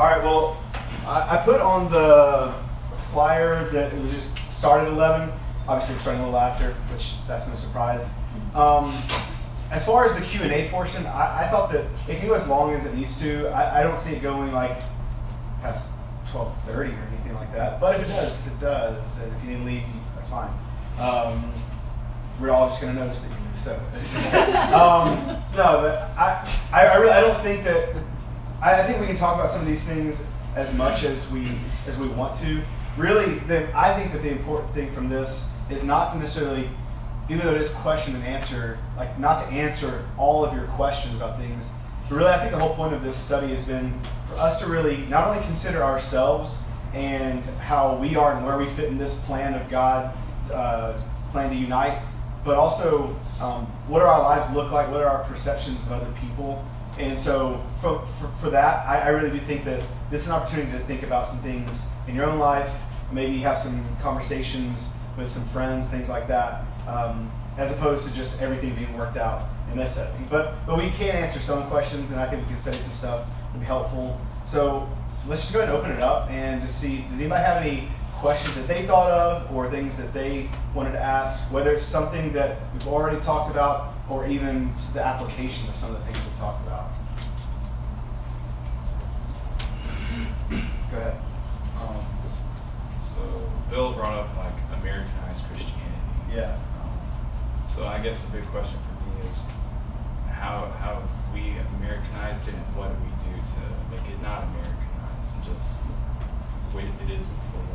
All right, well, I, I put on the flyer that it was just started at 11. Obviously, we're starting a little after, which that's no surprise. Um, as far as the Q&A portion, I, I thought that it can go as long as it needs to. I, I don't see it going like past 12.30 or anything like that. But if it does, it does. And if you need to leave, that's fine. Um, we're all just going to notice that you leave. So, um, no, but I, I, I really I don't think that I, I think we can talk about some of these things as much as we as we want to. Really, the, I think that the important thing from this is not to necessarily, even though it is question and answer, like not to answer all of your questions about things. But really, I think the whole point of this study has been for us to really not only consider ourselves and how we are and where we fit in this plan of God, uh, plan to unite, but also um, what do our lives look like? What are our perceptions of other people? And so, for, for, for that, I, I, really do think that this is an opportunity to think about some things in your own life, maybe have some conversations with some friends, things like that, um, as opposed to just everything being worked out in this setting. But, but we can answer some questions, and I think we can study some stuff and be helpful. So let's just go ahead and open it up and just see does anybody have any questions that they thought of or things that they wanted to ask, whether it's something that we've already talked about or even the application of some of the things we've talked about. Go ahead. Um, so Bill brought up like Americanized Christianity. Yeah. Um, so I guess the big question for me is how how we Americanized it and what do we do to make it not Americanized and just the way it is before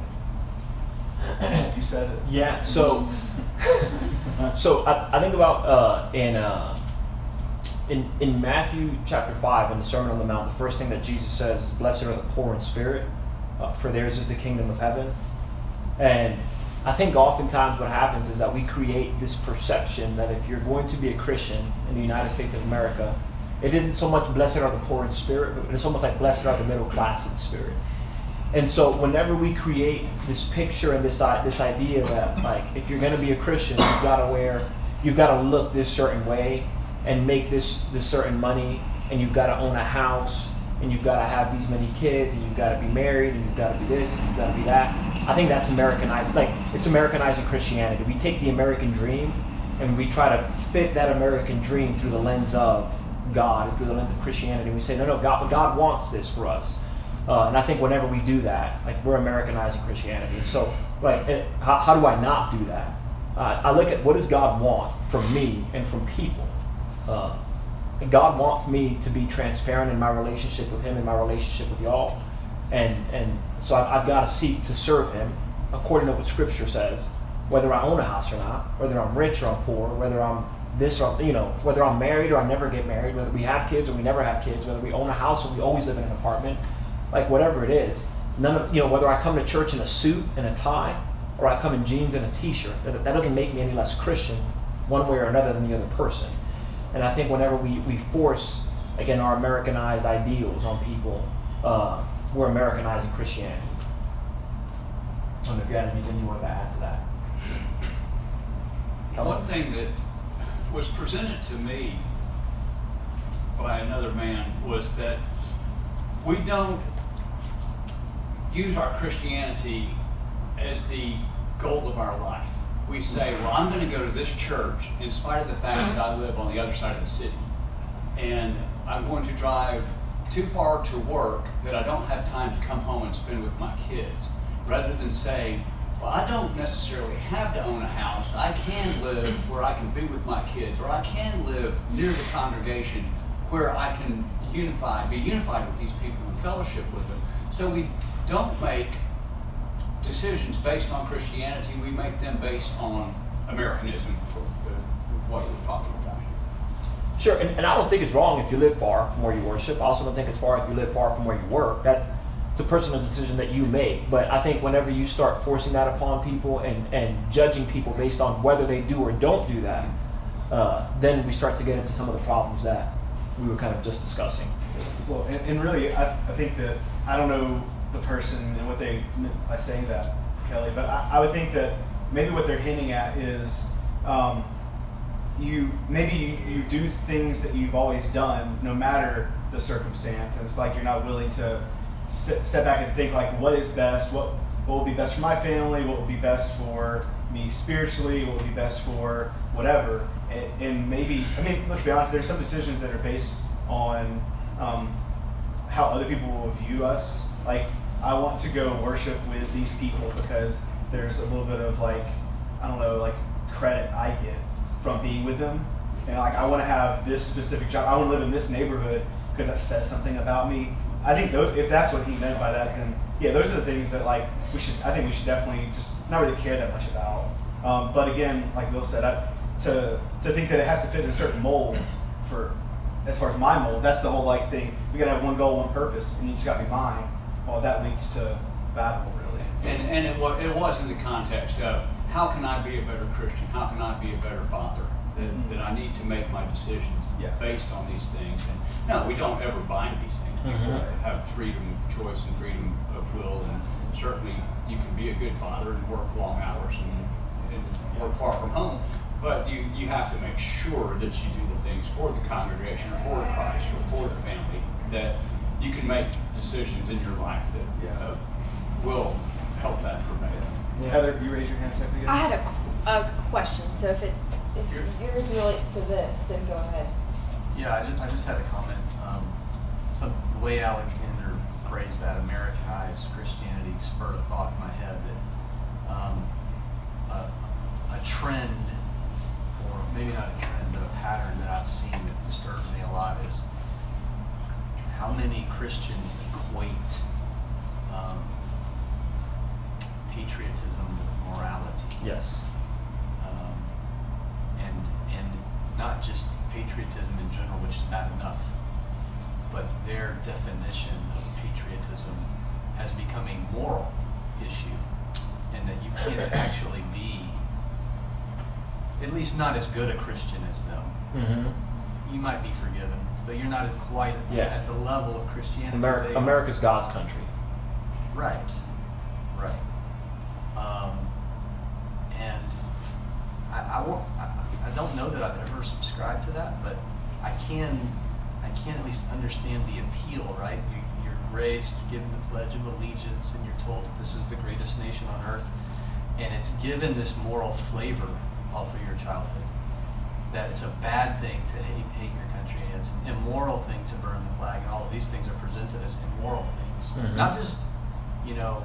you said it. Yeah. So, so I, I think about uh, in uh, in in Matthew chapter five in the Sermon on the Mount, the first thing that Jesus says is, "Blessed are the poor in spirit, uh, for theirs is the kingdom of heaven." And I think oftentimes what happens is that we create this perception that if you're going to be a Christian in the United States of America, it isn't so much blessed are the poor in spirit, but it's almost like blessed are the middle class in spirit. And so whenever we create this picture and this this idea that like if you're going to be a Christian, you've got to wear, you've got to look this certain way and make this this certain money, and you've got to own a house, and you've got to have these many kids, and you've got to be married, and you've got to be this, and you've got to be that. I think that's Americanized. Like it's Americanizing Christianity. We take the American dream and we try to fit that American dream through the lens of God, and through the lens of Christianity. And we say, no, no, God, God wants this for us. Uh, and I think whenever we do that, like we're Americanizing Christianity. And so, like, it, how, how, do I not do that? Uh, I look at what does God want from me and from people. Uh, God wants me to be transparent in my relationship with Him and my relationship with y'all, and and so I've, I've got to seek to serve Him according to what Scripture says, whether I own a house or not, whether I'm rich or I'm poor, whether I'm this or you know whether I'm married or I never get married, whether we have kids or we never have kids, whether we own a house or we always live in an apartment like whatever it is. None of you know whether I come to church in a suit and a tie or I come in jeans and a t-shirt. That, that doesn't make me any less Christian, one way or another than the other person. And I think whenever we, we force again our Americanized ideals on people, uh, we're Americanizing Christianity. I don't know if you had anything you wanted to add to that. One thing that was presented to me by another man was that we don't use our Christianity as the goal of our life. We say, well, I'm going to go to this church in spite of the fact that I live on the other side of the city. And I'm going to drive too far to work that I don't have time to come home and spend with my kids. Rather than saying, well, I don't necessarily have to own a house. I can live where I can be with my kids, or I can live near the congregation where I can unify, be unified with these people and fellowship with them. So we don't make decisions based on Christianity, we make them based on Americanism for what we're talking about here. Sure, and, and I don't think it's wrong if you live far from where you worship. I also don't think it's far if you live far from where you work. That's it's a personal decision that you make. But I think whenever you start forcing that upon people and, and judging people based on whether they do or don't do that, uh, then we start to get into some of the problems that we were kind of just discussing. Well, and, and really, I, I think that I don't know the person and what they meant by saying that, Kelly, but I, I would think that maybe what they're hinting at is um, you maybe you, you do things that you've always done no matter the circumstance, and it's like you're not willing to sit, step back and think like, what is best? What what will be best for my family? What will be best for me spiritually? What will be best for whatever? And, and maybe, I mean, let's be honest. There's some decisions that are based on um, how other people will view us. Like, I want to go worship with these people because there's a little bit of like, I don't know, like credit I get from being with them. And like, I want to have this specific job. I want to live in this neighborhood because that says something about me. I think those, if that's what he meant by that, then yeah, those are the things that like we should. I think we should definitely just not really care that much about. Um, but again, like Bill said, I, to to think that it has to fit in a certain mold for as far as my mold, that's the whole like thing. We gotta have one goal, one purpose, and you just gotta be mine. Well, that leads to Babel, really. And, and it, was, it was in the context of how can I be a better Christian? How can I be a better father? That, Mhm. that I need to make my decisions Yeah. based on these things. And no, we don't ever bind these things. People Mhm. have freedom of choice and freedom of will, and certainly you can be a good father and work long hours and, and work far from home. But you, you have to make sure that you do the things for the congregation or for Christ or for the family that you can make decisions in your life that Yeah. uh, will help that prevail. Heather, you raise your hand a second ago. I had a, a question, so if it, if yours relates to this, then go ahead. Yeah, I just, I just had a comment. Um, some, the way Alexander phrased that Americanized Christianity spurred a thought in my head that um, a, a trend, or maybe not a trend, but a pattern that I've seen that disturbs me a lot is how many Christians equate um, patriotism with morality Yes. um, and and not just patriotism in general, which is bad enough, but their definition of patriotism has become a moral issue, and that you can't actually be, at least not as good a Christian as them. Mm-hmm. You might be forgiven, but you're not as quite Yeah. at the level of Christianity. They are. America's God's country. Right, right. Um, and I, I, won't, I, I don't know that I've ever subscribed to that, but I can, I can at least understand the appeal, right? You, you're raised, given the Pledge of Allegiance, and you're told that this is the greatest nation on earth, and it's given this moral flavor all through your childhood. That it's a bad thing to hate, hate your country, and it's an immoral thing to burn the flag, and all of these things are presented as immoral things. Mhm. Not just, you know,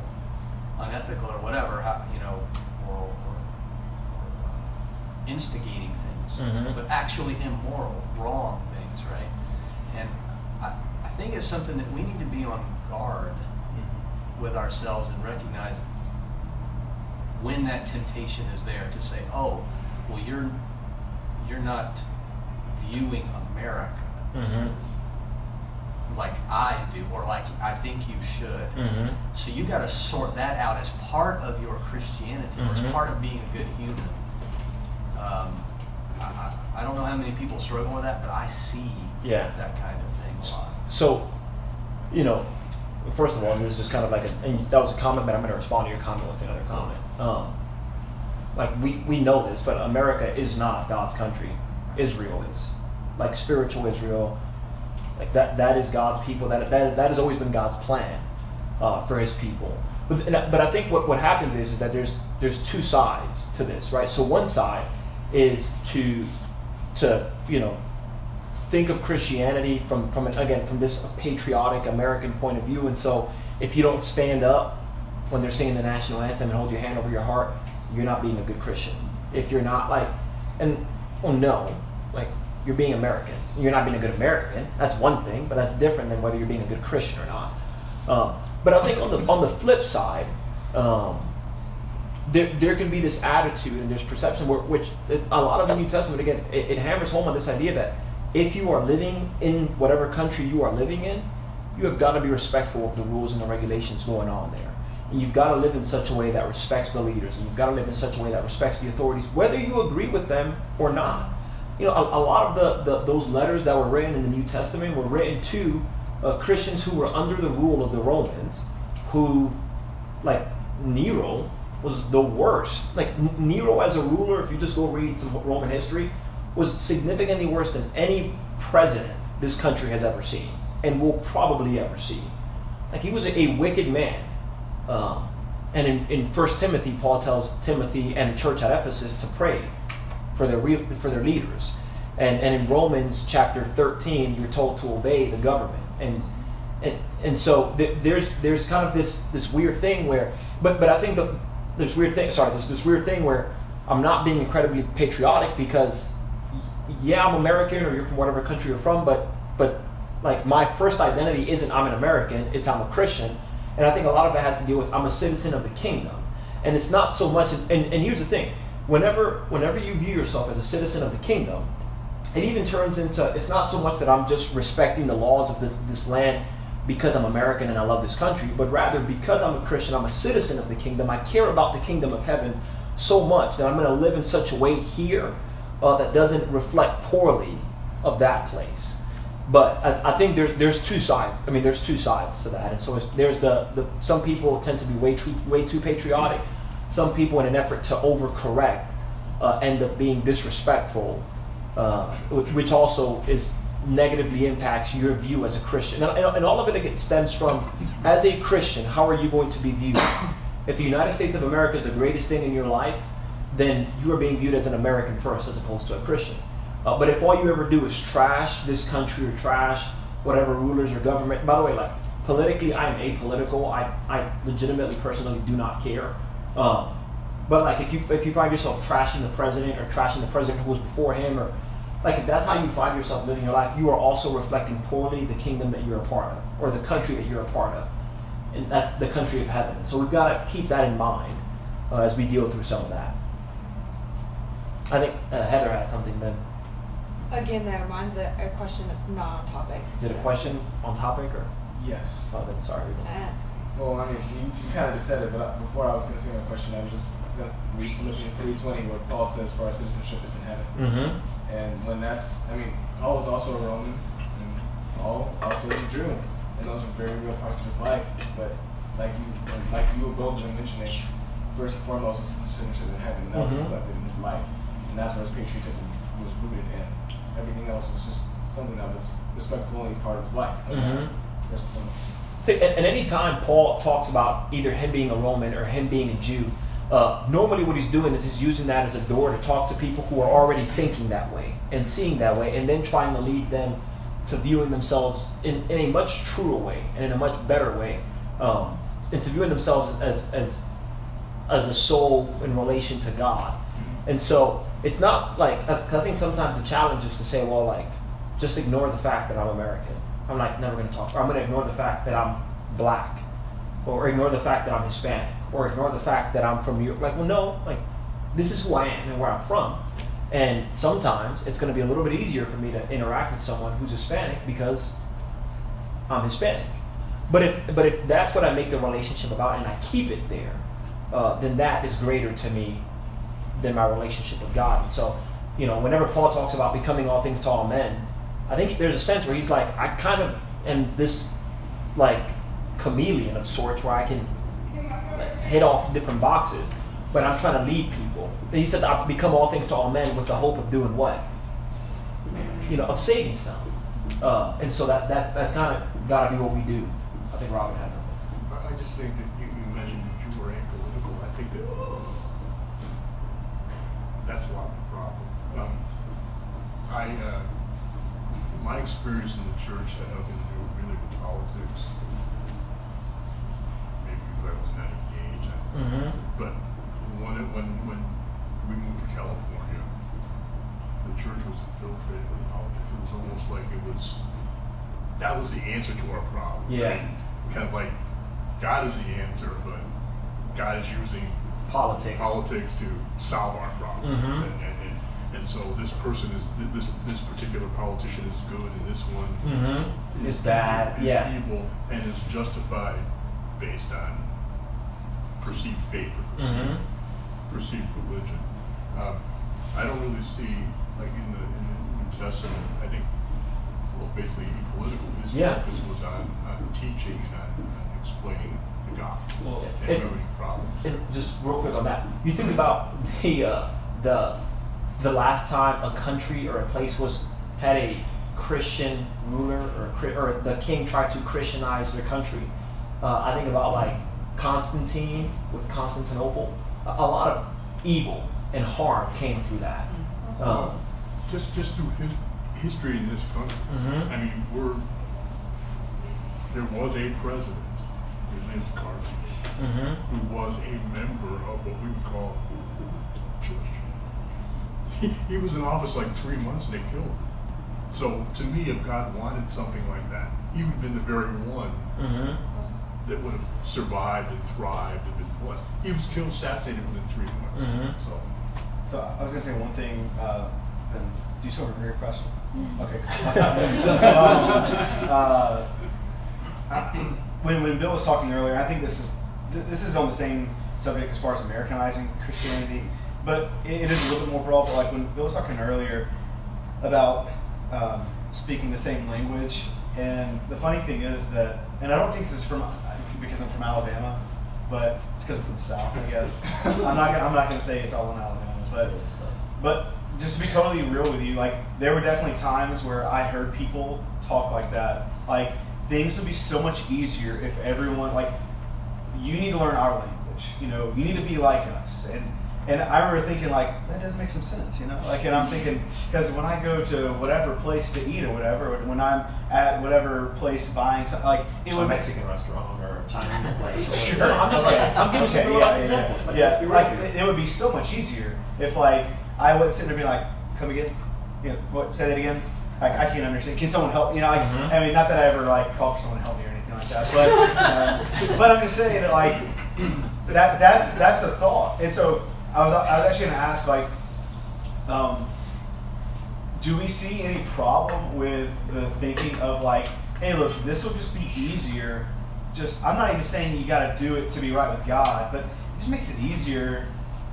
unethical or whatever, how, you know, or, or, or uh, instigating things, Mhm. but actually immoral, wrong things, right? And I, I think it's something that we need to be on guard with ourselves and recognize when that temptation is there to say, oh, well, you're you're not viewing America Mm-hmm. like I do, or like I think you should. Mm-hmm. So you got to sort that out as part of your Christianity, or Mhm. as part of being a good human. Um, I, I, don't know how many people struggle with that, but I see Yeah. that kind of thing a lot. So, you know, first of all, this is just kind of like a, and that was a comment, but I'm going to respond to your comment with another comment. Um, like we, we know this, but America is not God's country. Israel is, like spiritual Israel. Like that, that is God's people. That that, that has always been God's plan uh, for His people. But, but I think what, what happens is, is that there's there's two sides to this, right? So one side is to to you know think of Christianity from from an, again from this patriotic American point of view, and so if you don't stand up when they're singing the national anthem and hold your hand over your heart, you're not being a good Christian. If you're not like, and well, no, like you're being American. You're not being a good American. That's one thing, but that's different than whether you're being a good Christian or not. Um, but I think on the on the flip side, um, there, there can be this attitude and there's perception where, which a lot of the New Testament again it, it hammers home on this idea that if you are living in whatever country you are living in, you have got to be respectful of the rules and the regulations going on there. And you've got to live in such a way that respects the leaders, and you've got to live in such a way that respects the authorities, whether you agree with them or not. You know, a, a lot of the, the those letters that were written in the New Testament were written to uh, Christians who were under the rule of the Romans, who, like Nero, was the worst. Like Nero as a ruler, if you just go read some Roman history, was significantly worse than any president this country has ever seen and will probably ever see. like he was a, a wicked man. Um, and in, in First Timothy, Paul tells Timothy and the church at Ephesus to pray for their re- for their leaders. And, and in Romans chapter 13, you're told to obey the government. And and, and so th- there's there's kind of this this weird thing where, but but I think the there's weird thing. Sorry, there's this weird thing where I'm not being incredibly patriotic because yeah, I'm American or you're from whatever country you're from, but but like my first identity isn't I'm an American, it's I'm a Christian. And I think a lot of it has to do with I'm a citizen of the kingdom. And it's not so much and, and here's the thing. Whenever whenever you view yourself as a citizen of the kingdom, it even turns into it's not so much that I'm just respecting the laws of this, this land because I'm American and I love this country, but rather because I'm a Christian, I'm a citizen of the kingdom. I care about the kingdom of heaven so much that I'm going to live in such a way here uh, that doesn't reflect poorly of that place. But I, I think there's there's two sides. I mean, there's two sides to that, and so there's the, the some people tend to be way too way too patriotic. Some people, in an effort to overcorrect, uh, end up being disrespectful, uh, which, also is negatively impacts your view as a Christian. And, and, and all of it stems from, as a Christian, how are you going to be viewed? If the United States of America is the greatest thing in your life, then you are being viewed as an American first as opposed to a Christian. Uh, but if all you ever do is trash this country or trash whatever rulers or government, by the way, like politically, I'm apolitical. I, I legitimately, personally do not care. Um, but like if you if you find yourself trashing the president or trashing the president who was before him or like if that's how you find yourself living your life, you are also reflecting poorly the kingdom that you're a part of or the country that you're a part of, and that's the country of heaven. So we've got to keep that in mind uh, as we deal through some of that. I think uh, Heather had something. Then Again, though, mine's a, a question that's not on topic. is it a so- question on topic or? Yes. Oh, then sorry. That's Well, I mean, you, you kind of just said it, but before I was going to say my question, I was just going to read Philippians 3.20 where Paul says, for our citizenship is in heaven. Mm-hmm. And when that's, I mean, Paul was also a Roman, and Paul also was a Jew, and those were very real parts of his life. But like you, like you were both been mentioning, first and foremost, his citizenship in heaven, and that was Mhm. reflected in his life, and that's where his patriotism was rooted in. Everything else was just something that was respectfully part of his life. Mhm. Foremost. At, at any time Paul talks about either him being a Roman or him being a Jew, uh, normally what he's doing is he's using that as a door to talk to people who are already thinking that way and seeing that way, and then trying to lead them to viewing themselves in, in a much truer way and in a much better way, um, and to viewing themselves as, as as a soul in relation to God. And so it's not like 'cause I think sometimes the challenge is to say, well, like just ignore the fact that I'm American. I'm like never going to talk, or I'm going to ignore the fact that I'm black, or ignore the fact that I'm Hispanic, or ignore the fact that I'm from York. Like, well, no, like this is who I am and where I'm from. And sometimes it's going to be a little bit easier for me to interact with someone who's Hispanic because I'm Hispanic. But if but if that's what I make the relationship about and I keep it there, uh, then that is greater to me than my relationship with God. And so, you know, whenever Paul talks about becoming all things to all men, I think there's a sense where he's like, I kind of am this like chameleon of sorts where I can hit off different boxes, but I'm trying to lead people. And he says, I become all things to all men with the hope of doing what? You know, of saving some. Uh, and so that, that that's kind of got to be what we do. I think Robert had something. I I just think that you, you mentioned that you were apolitical. I think that that's a lot of the problem. Um, I, uh, my experience in the church had nothing to do really with politics. Maybe because I wasn't engaged. Mm-hmm. But when, it, when, when we moved to California, the church was infiltrated with politics. It was almost like it was, that was the answer to our problem. Yeah. Kind of like, God is the answer, but God is using Politics. politics to solve our problem. Mhm. And, and, and, and so this person is, this, this particular politician is good and this one Mm-hmm. is bad. Is yeah. evil and is justified based on perceived faith or perceived, Mm-hmm. perceived religion. Um, I don't really see like in the, in the New Testament. I think well, basically political. His Yeah. focus was on, on teaching and on, on explaining the gospel and it- problems. And just real quick on that, you think about the uh, the the last time a country or a place was had a Christian ruler or or the king tried to Christianize their country. Uh, I think about like Constantine with Constantinople. A, a lot of evil and harm came through that. Um, Just, just through his, history in this country. Mhm. I mean, we're, there was a president, his name's Carter, mhm. who was a member of what we would call the church. He, he was in office like three months and they killed him. So to me, if God wanted something like that, he would have been the very one Mhm. that would have survived and thrived and been blessed. He was killed, assassinated within three months. Mhm. So, So I was gonna say one thing, uh, and do you still remember your question? Okay. So, um, uh, I- when, when Bill was talking earlier, I think this is, th- this is on the same subject as far as Americanizing Christianity, but it, it is a little bit more broad, but like when Bill was talking earlier about, um, speaking the same language, and the funny thing is that, and I don't think this is from, because I'm from Alabama, but it's because I'm from the South, I guess. I'm not gonna, I'm not gonna say it's all in Alabama, but, but just to be totally real with you, like there were definitely times where I heard people talk like that. Like things would be so much easier if everyone, like, you need to learn our language. You know, you need to be like us. And and I remember thinking like that does make some sense. You know, like, and I'm thinking because when I go to whatever place to eat or whatever, when I'm at whatever place buying something, like it a would make Mexican restaurant or a Chinese place. Sure. No, I'm just okay. like, I'm giving okay. real yeah, yeah, yeah. Like, yeah. be like it, it would be so much easier if like I would sit there and be like, "Come again? You know, what? Say that again." Like I can't understand. Can someone help? You know, like Mhm. I mean, not that I ever like call for someone to help me or anything like that, but um, but I'm just saying that like that that's that's a thought. And so I was I was actually going to ask like, um, do we see any problem with the thinking of like, hey, look, this will just be easier. Just I'm not even saying you got to do it to be right with God, but it just makes it easier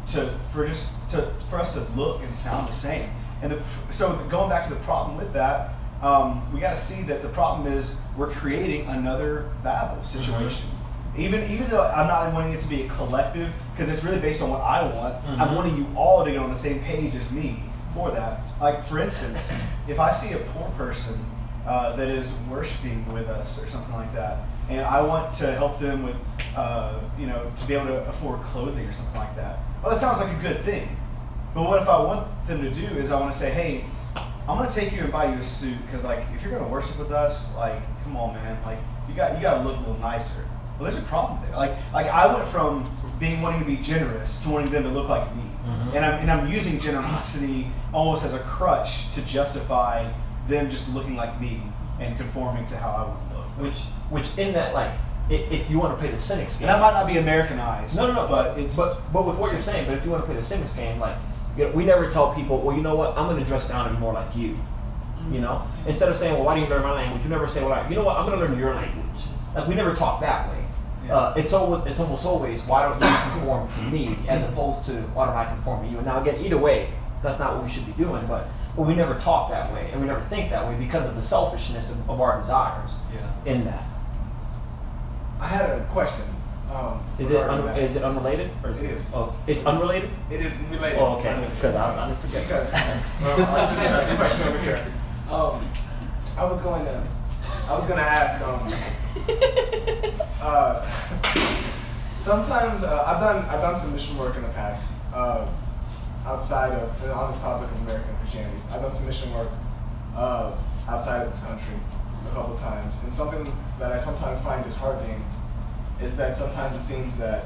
to for just to for us to look and sound the same. And the, so going back to the problem with that, um, we got to see that the problem is we're creating another Babel situation. Even even though I'm not wanting it to be a collective, because it's really based on what I want. I'm Mhm. wanting you all to get on the same page as me for that. Like for instance, if I see a poor person uh, that is worshiping with us or something like that, and I want to help them with, uh, you know, to be able to afford clothing or something like that. Well, that sounds like a good thing. But what if I want them to do is I want to say, hey, I'm gonna take you and buy you a suit because like if you're gonna worship with us, like come on, man, like you got you got to look a little nicer. Well, there's a problem there. Like like I went from being wanting to be generous to wanting them to look like me, Mhm. and I'm and I'm using generosity almost as a crutch to justify them just looking like me and conforming to how I would look. which which in that like if, if you want to play the cynics game. And that might not be Americanized. No, no, no. But it's but but with what you're saying, but if you want to play the cynics game, like you know, we never tell people, well, you know what, I'm going to dress down and be more like you. You know, instead of saying, well, why do you learn my language? You never say, well, I- you know what, I'm going to learn your language. Like we never talk that way. Yeah. Uh, it's always it's almost always why don't you conform to me as opposed to why don't I conform to you? And now again, either way, that's not what we should be doing. But but we never talk that way and we never think that way because of the selfishness of, of our desires Yeah. in that. I had a question. Um, Is it un- that. is it unrelated? Or is It is. Oh, it's unrelated. It is related. Oh, okay. Because I, I forget. Because well, I was just gonna ask a question over here. Um, I was going to, I was gonna ask. Um, uh, sometimes uh, I've done I've done some mission work in the past uh, outside of on this topic of American Christianity. I've done some mission work uh, outside of this country a couple times, and something that I sometimes find disheartening is that sometimes it seems that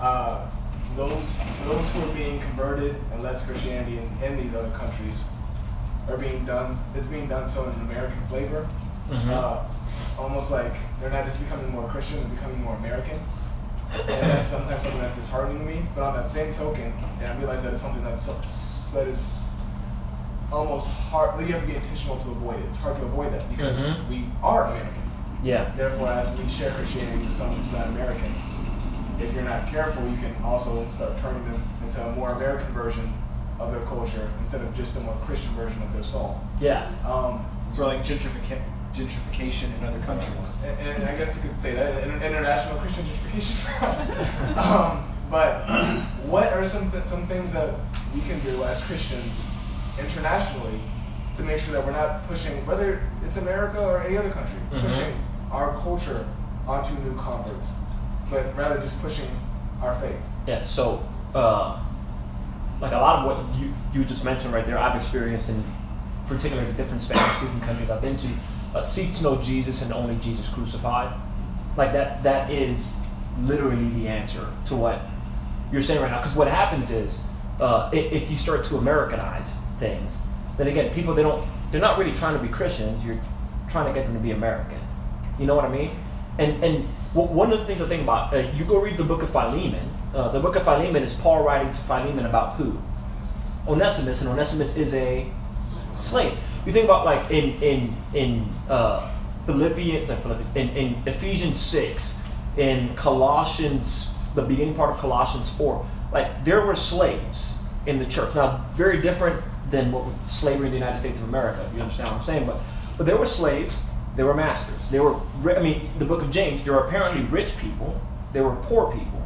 uh, those those who are being converted and led to Christianity in, in these other countries are being done. It's being done so in an American flavor, Mhm. uh, almost like they're not just becoming more Christian, they're becoming more American. And that's sometimes something that's disheartening to me. But on that same token, and I realize that it's something that's so- that is almost hard. You have to be intentional to avoid it. It's hard to avoid that because Mhm. we are American. Yeah. Therefore, as we share Christianity with someone who's not American, if you're not careful, you can also start turning them into a more American version of their culture instead of just a more Christian version of their soul. Yeah. Um, sort of like gentrifica- gentrification in other countries. and, and I guess you could say that inter- international Christian gentrification. um, but what are some some things that we can do as Christians internationally to make sure that we're not pushing, whether it's America or any other country, Mhm. pushing our culture onto new converts, but rather just pushing our faith. Yeah, so uh, like a lot of what you, you just mentioned right there, I've experienced in particularly the different Spanish speaking countries I've been to. Uh, seek to know Jesus and only Jesus crucified. Like that, that is literally the answer to what you're saying right now. Because what happens is, uh, if you start to Americanize things, then again, people they don't, they're not really trying to be Christians. You're trying to get them to be American. You know what I mean? And and one of the things to think about, uh, you go read the book of Philemon. Uh, the book of Philemon is Paul writing to Philemon about who? Onesimus, and Onesimus is a slave. You think about like in in in uh, Philippians and Philippians in, in Ephesians six, in Colossians, the beginning part of Colossians four. Like there were slaves in the church. Now very different than what slavery in the United States of America. You understand what I'm saying, but but there were slaves. There were masters. There were I mean the book of James. There were apparently rich people. There were poor people.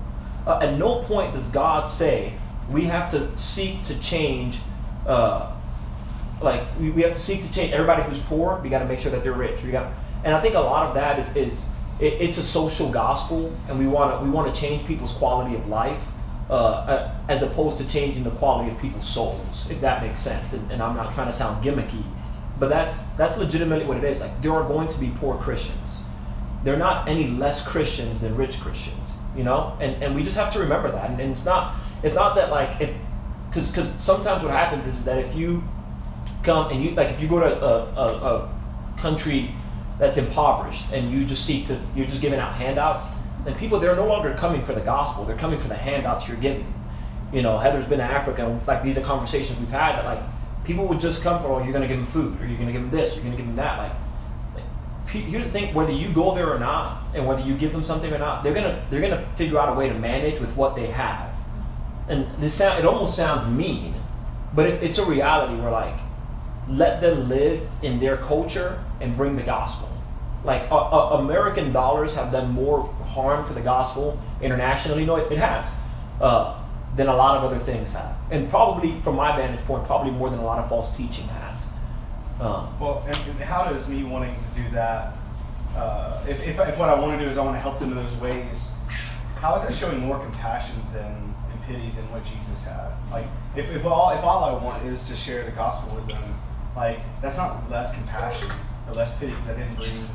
Uh, at no point does God say we have to seek to change. Uh, like we, we have to seek to change everybody who's poor. We got to make sure that they're rich. We got, and I think a lot of that is is it, it's a social gospel, and we want to we want to change people's quality of life, uh, uh, as opposed to changing the quality of people's souls. If that makes sense, and, and I'm not trying to sound gimmicky, but that's that's legitimately what it is. Like there are going to be poor Christians. They're not any less Christians than rich Christians, you know, and and we just have to remember that. And, and it's not it's not that like if because because sometimes what happens is that if you come and you like if you go to a, a, a country that's impoverished and you just seek to you're just giving out handouts then people they're no longer coming for the gospel. They're coming for the handouts you're giving. You know heather's been to africa and like these are conversations we've had that like people would just come for oh you're going to give them food or you're going to give them this you're going to give them that like like, here's the thing whether you go there or not and whether you give them something or not they're going to they're to figure out a way to manage with what they have. And this sound it almost sounds mean but it, it's a reality where like let them live in their culture and bring the gospel. Like uh, uh, American dollars have done more harm to the gospel internationally. No, it, it has uh, than a lot of other things have, and probably from my vantage point, probably more than a lot of false teaching has. Um, Well, and, and how does me wanting to do that, uh, if, if, if what I want to do is I want to help them in those ways, how is that showing more compassion than and pity than what Jesus had? Like, if, if all if all I want is to share the gospel with them, like that's not less compassion or less pity because I didn't bring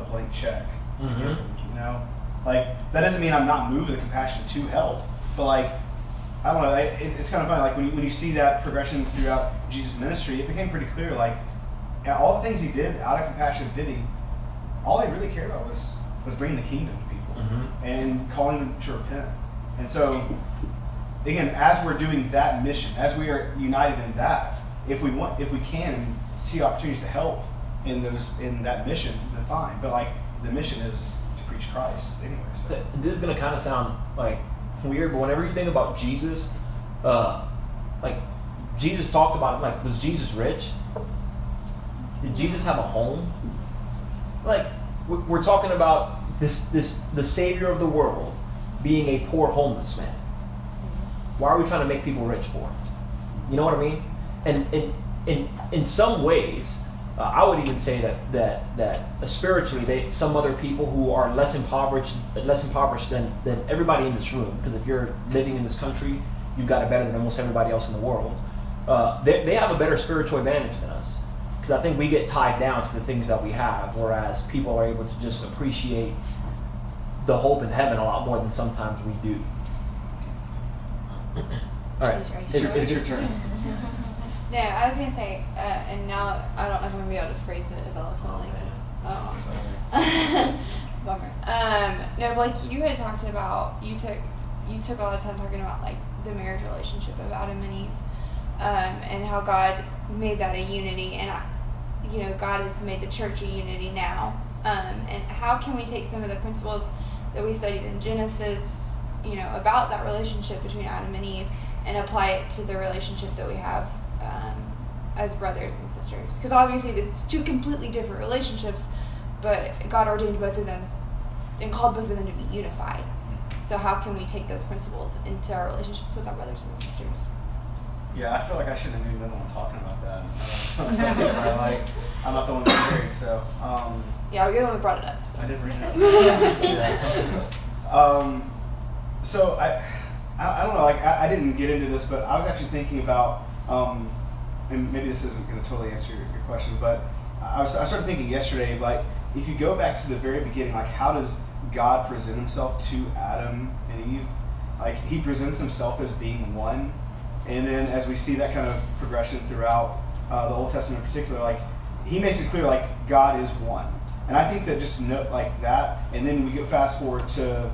a blank check to give Mhm. them. You know, like that doesn't mean I'm not moving the compassion to help, but like I don't know. It's, it's kind of funny. Like when you, when you see that progression throughout Jesus' ministry, it became pretty clear. Like all the things he did out of compassion and pity, all he really cared about was was bringing the kingdom to people Mhm. and calling them to repent. And so, again, as we're doing that mission, as we are united in that, if we want, if we can see opportunities to help in those in that mission, then fine. But like the mission is preach Christ anyway. So. th- this is gonna kind of sound like weird, but whenever you think about Jesus, uh, like Jesus talks about it. Like, was Jesus rich? Did Jesus have a home? Like, we- we're talking about this this the Savior of the world being a poor homeless man. Why are we trying to make people rich for? You know what I mean? And in in in some ways, uh, I would even say that that that spiritually, they some other people who are less impoverished less impoverished than than everybody in this room. Because if you're living in this country, you've got it better than almost everybody else in the world. Uh, they they have a better spiritual advantage than us. Because I think we get tied down to the things that we have, whereas people are able to just appreciate the hope in heaven a lot more than sometimes we do. All right, is, is your turn. No, I was gonna say, uh, and now I don't know if I'm gonna be able to phrase it as eloquently because oh, bummer. Um, no, like you had talked about you took you took a lot of time talking about like the marriage relationship of Adam and Eve, um, and how God made that a unity, and I, you know God has made the church a unity now. Um, and how can we take some of the principles that we studied in Genesis, you know, about that relationship between Adam and Eve, and apply it to the relationship that we have um, as brothers and sisters? Because obviously, it's two completely different relationships, but God ordained both of them and called both of them to be unified. So how can we take those principles into our relationships with our brothers and sisters? Yeah, I feel like I shouldn't have even been the one talking about that. I like, I'm not the one that's married, so. Um, Yeah, you're the one who brought it up. So. I did bring it up. Um, so I, I, I don't know. Like I, I didn't get into this, but I was actually thinking about, um, and maybe this isn't going to totally answer your, your question, but I was I started thinking yesterday, like if you go back to the very beginning, like how does God present Himself to Adam and Eve? Like He presents Himself as being one, and then as we see that kind of progression throughout uh, the Old Testament in particular, like He makes it clear like God is one. And I think that just note like that, and then we go fast forward to,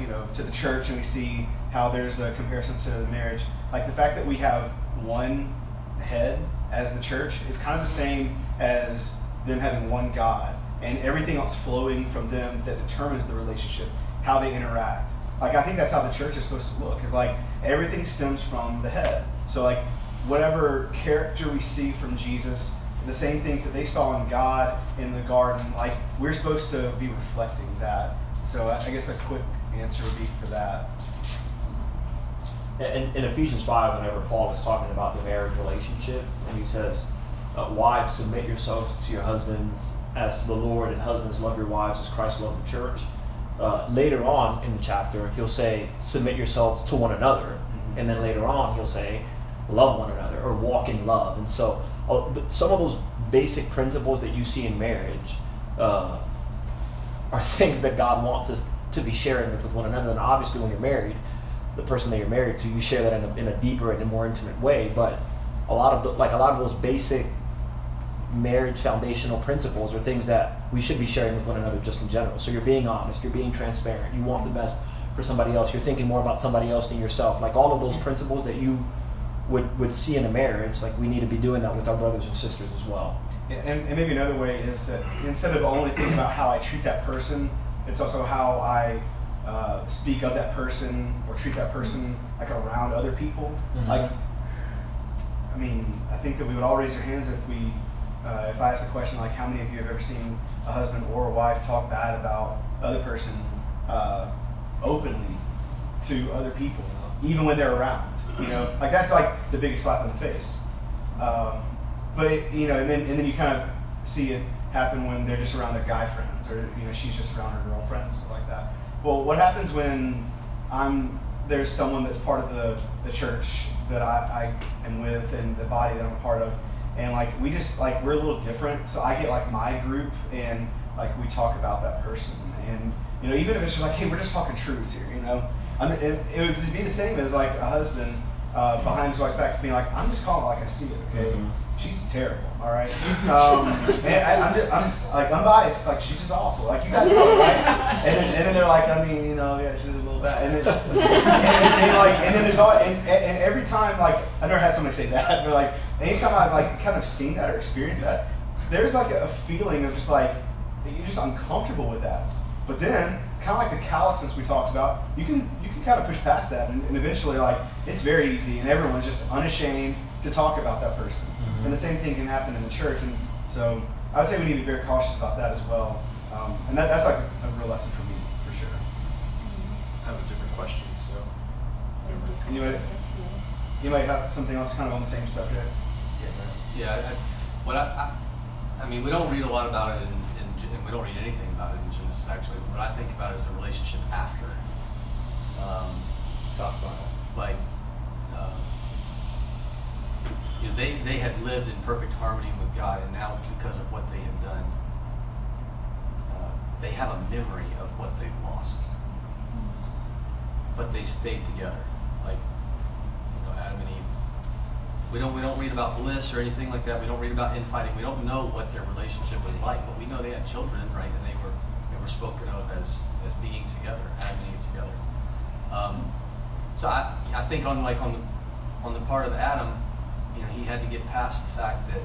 you know, to the church, and we see how there's a comparison to marriage. Like the fact that we have one head as the church is kind of the same as them having one God, and everything else flowing from them that determines the relationship, how they interact. Like I think that's how the church is supposed to look. Is like everything stems from the head. So like whatever character we see from Jesus the same things that they saw in God in the garden. Like we're supposed to be reflecting that. So I guess a quick answer would be for that. In, in Ephesians 5, whenever Paul is talking about the marriage relationship, and he says, uh, Wives, submit yourselves to your husbands as to the Lord, and husbands, love your wives as Christ loved the church. Uh, later on in the chapter, he'll say, Submit yourselves to one another. Mm-hmm. And then later on, he'll say, Love one another or walk in love. And so uh, some of those basic principles that you see in marriage uh, are things that God wants us to be sharing with, with one another. And obviously, when you're married, the person that you're married to, you share that in a, in a deeper and a more intimate way. But a lot of the, like a lot of those basic marriage foundational principles are things that we should be sharing with one another just in general. So you're being honest, you're being transparent, you want the best for somebody else, you're thinking more about somebody else than yourself. Like all of those principles that you would, would see in a marriage, like we need to be doing that with our brothers and sisters as well. And, and maybe another way is that instead of only thinking about how I treat that person, it's also how I uh, speak of that person or treat that person like around other people. Mm-hmm. Like, I mean, I think that we would all raise our hands if we, uh, if I asked a question like, how many of you have ever seen a husband or a wife talk bad about other person uh, openly to other people, even when they're around? You know, like that's like the biggest slap in the face. Um, but it, you know, and then and then you kind of see it happen when they're just around their guy friends, or you know, she's just around her girlfriends, stuff like that. Well, what happens when I'm there's someone that's part of the, the church that I, I am with and the body that I'm a part of, and like we just like we're a little different. So I get like my group and like we talk about that person, and you know, even if it's just like, hey, we're just talking truths here, you know, i it, it would be the same as like a husband uh, behind his wife's back to being like, I'm just calling like I see it, okay? Mm-hmm. She's terrible, all right? Um, and I, am just, I'm like unbiased, like she's just awful, like you guys know, right? And then, and then they're like, I mean, you know, yeah, she did a little bad, and then, and, and, and, like, and then there's all, and, and every time, like, I've never had somebody say that, but like, anytime I've like kind of seen that or experienced that, there's like a feeling of just like you're just uncomfortable with that. But then it's kind of like the callousness we talked about. You can you can kind of push past that, and, and eventually, like it's very easy, and everyone's just unashamed to talk about that person. And the same thing can happen in the church. And so I would say we need to be very cautious about that as well. Um, and that, that's like a, real lesson for me, for sure. I have a different question, so. You might, you might have something else kind of on the same subject. Yeah. Yeah. I, what I, I, I mean, we don't read a lot about it, in, in, and we don't read anything about it in Genesis. Actually, what I think about is the relationship after. Um, Talk about it. Like you know, they, they had lived in perfect harmony with God, and now because of what they had done, uh, they have a memory of what they've lost. But they stayed together, like you know, Adam and Eve. We don't we don't read about bliss or anything like that. We don't read about infighting. We don't know what their relationship was like, but we know they had children, right? And they were they were spoken of as as being together, Adam and Eve together. Um, so I I think on like on the on the part of Adam, you know, he had to get past the fact that,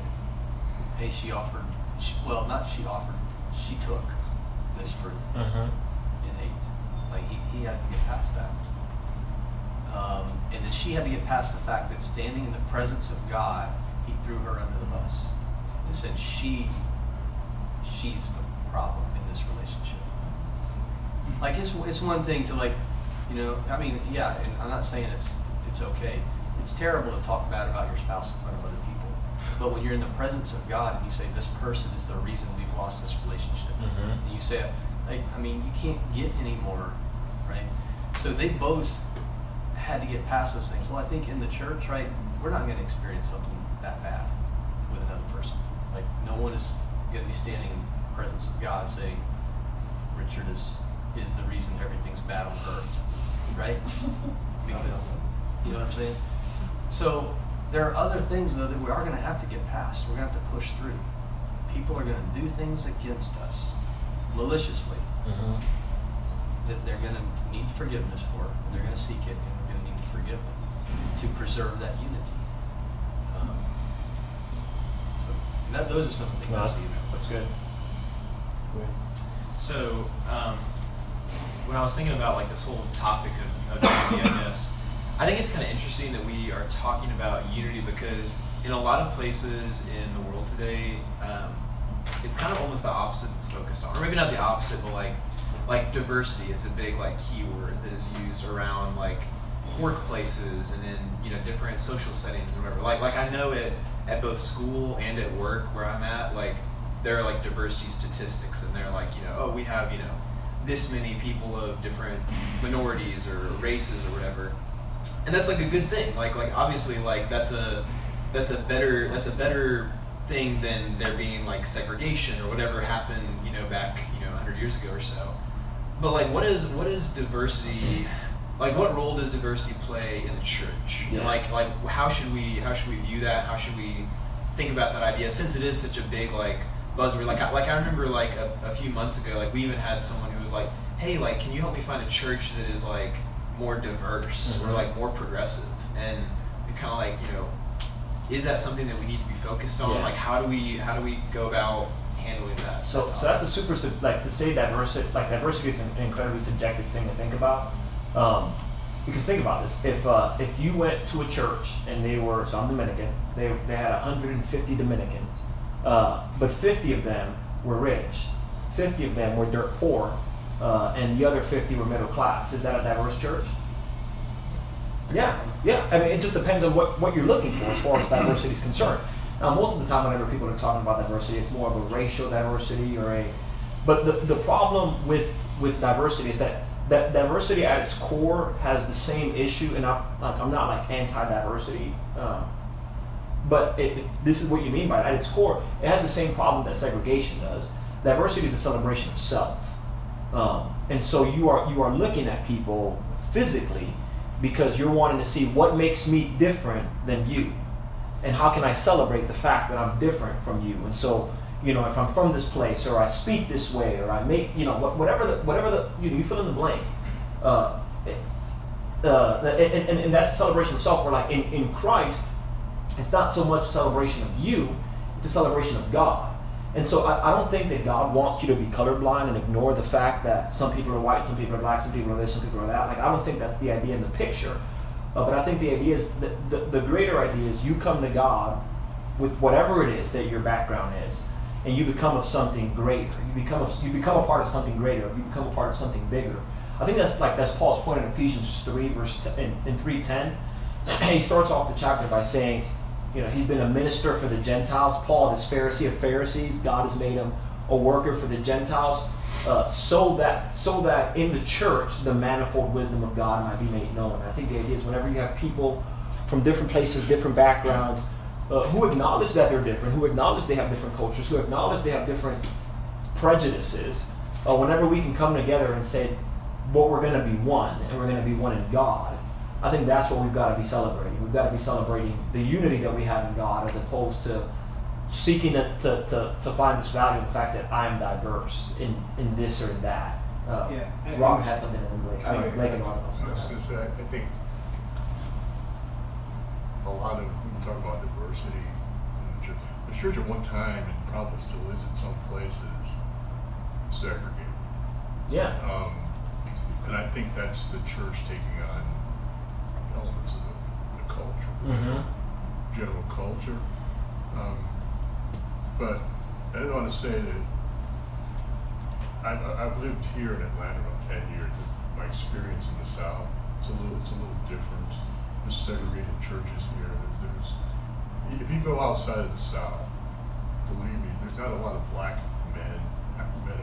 hey, she offered, she, well, not she offered, she took this fruit mm-hmm. and ate. Like, he, he had to get past that. Um, and then she had to get past the fact that standing in the presence of God, he threw her under the bus and said, she, she's the problem in this relationship. Like, it's, it's one thing to, like, you know, I mean, yeah, and I'm not saying it's, it's okay it's terrible to talk bad about your spouse in front of other people. But when you're in the presence of God and you say, this person is the reason we've lost this relationship, Mhm. and you say, like, I mean, you can't get any more, right? So they both had to get past those things. Well, I think in the church, right, we're not going to experience something that bad with another person. Like, no one is going to be standing in the presence of God saying, Richard is is the reason everything's bad on earth, right? Because you know what I'm saying. So there are other things though that we are going to have to get past. We're going to have to push through. People are going to do things against us maliciously Mhm. that they're going to need forgiveness for, and they're going to seek it, and we're going to need to forgive them to preserve that unity. Um, so that those are some of the things No, I that's, see. that's good. So, um, when I was thinking about like this whole topic of, of unity, I think it's kind of interesting that we are talking about unity because in a lot of places in the world today, um, it's kind of almost the opposite that's focused on, or maybe not the opposite, but like like diversity is a big like keyword that is used around like workplaces and in you know different social settings and whatever. Like like I know it at both school and at work where I'm at, like there are like diversity statistics and they're like, you know, oh we have, you know, this many people of different minorities or races or whatever. And that's like a good thing. Like like obviously like that's a that's a better that's a better thing than there being like segregation or whatever happened, you know, back, you know, 100 years ago or so. But like what is what is diversity like what role does diversity play in the church? Yeah. Like like how should we how should we view that? How should we think about that idea since it is such a big like buzzword? Like I, like I remember like a, a few months ago like we even had someone who was like, "Hey, like can you help me find a church that is like more diverse or Mhm. like more progressive?" And kind of like, you know, is that something that we need to be focused on? Yeah. Like how do we how do we go about handling that? So, so that's a super sub- like to say diversity like diversity is an incredibly subjective thing to think about. Um, because think about this: if uh, if you went to a church and they were so I'm Dominican, they they had 150 Dominicans, uh, but 50 of them were rich, 50 of them were dirt poor, uh, and the other 50 were middle class. Is that a diverse church? Yeah, yeah. I mean, it just depends on what, what you're looking for as far as diversity is concerned. Now, most of the time, whenever people are talking about diversity, it's more of a racial diversity or a. But the, the problem with with diversity is that that diversity at its core has the same issue, and I'm like I'm not like anti-diversity, um, but it- this is what you mean by it. At its core, it has the same problem that segregation does. Diversity is a celebration of self, um, and so you are you are looking at people physically because you're wanting to see what makes me different than you, and how can I celebrate the fact that I'm different from you. And so, you know, if I'm from this place, or I speak this way, or I make, you know, whatever the whatever the you know, you fill in the blank. Uh, uh, and, and, and celebration of self. Where like in, in Christ, it's not so much celebration of you, it's a celebration of God. And so I, I don't think that God wants you to be colorblind and ignore the fact that some people are white, some people are black, some people are this, some people are that. Like I don't think that's the idea in the picture. Uh, but I think the idea is that the, the greater idea is you come to God with whatever it is that your background is, and you become of something greater. You become a, you become a part of something greater. You become a part of something bigger. I think that's like that's Paul's point in Ephesians three verse in, in three ten. he starts off the chapter by saying, you know, he's been a minister for the Gentiles. Paul, this Pharisee of Pharisees, God has made him a worker for the Gentiles, uh, so that so that in the church the manifold wisdom of God might be made known. I think the idea is whenever you have people from different places, different backgrounds, uh, who acknowledge that they're different, who acknowledge they have different cultures, who acknowledge they have different prejudices, uh, whenever we can come together and say, but we're going to be one, and we're going to be one in God. I think that's what we've got to be celebrating. We've got to be celebrating the unity that we have in God, as opposed to seeking to, to, to, to find this value in the fact that I am diverse in, in this or in that. Uh, Yeah, and- Robin had something in Blake. I think Blake and Robin. I was gonna say, I think a lot of, when we talk about diversity in the church, the church at one time, and probably still is in some places, segregated. Yeah. Um, and I think that's the church taking on elements of the, the culture, Mm-hmm. general culture. Um, but I didn't want to say that I've, I've lived here in Atlanta about ten years. My experience in the South, it's a little, it's a little different. There's segregated churches here. There's if you go outside of the South, believe me, there's not a lot of black men, men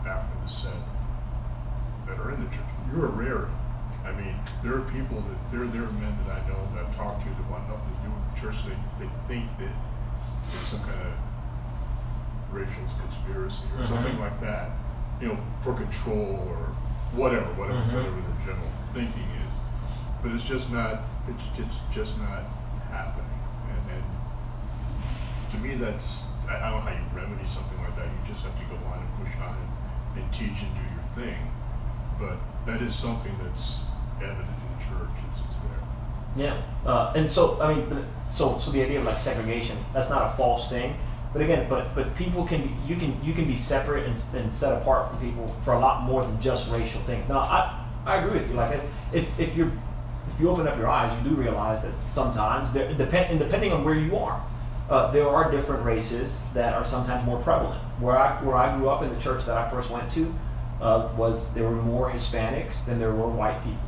of African descent that are in the church. You're a rarity. I mean, there are people that there there are men that I know that I've talked to that want nothing to do with the church. They they think that there's some kind of racial conspiracy or Mhm. something like that, you know, for control or whatever, whatever, Mhm. whatever their general thinking is. But it's just not. It's, it's just not happening. And, and to me, that's I, I don't know how you remedy something like that. You just have to go on and push on and, and teach and do your thing. But that is something that's evident in the church. It's, it's there. Yeah, uh, and so I mean, so so the idea of like segregation that's not a false thing, but again, but but people can be, you can you can be separate and, and set apart from people for a lot more than just racial things. Now I I agree with you. Like if if you're if you open up your eyes, you do realize that sometimes depend depending on where you are, uh, there are different races that are sometimes more prevalent. Where I where I grew up in the church that I first went to uh, was there were more Hispanics than there were white people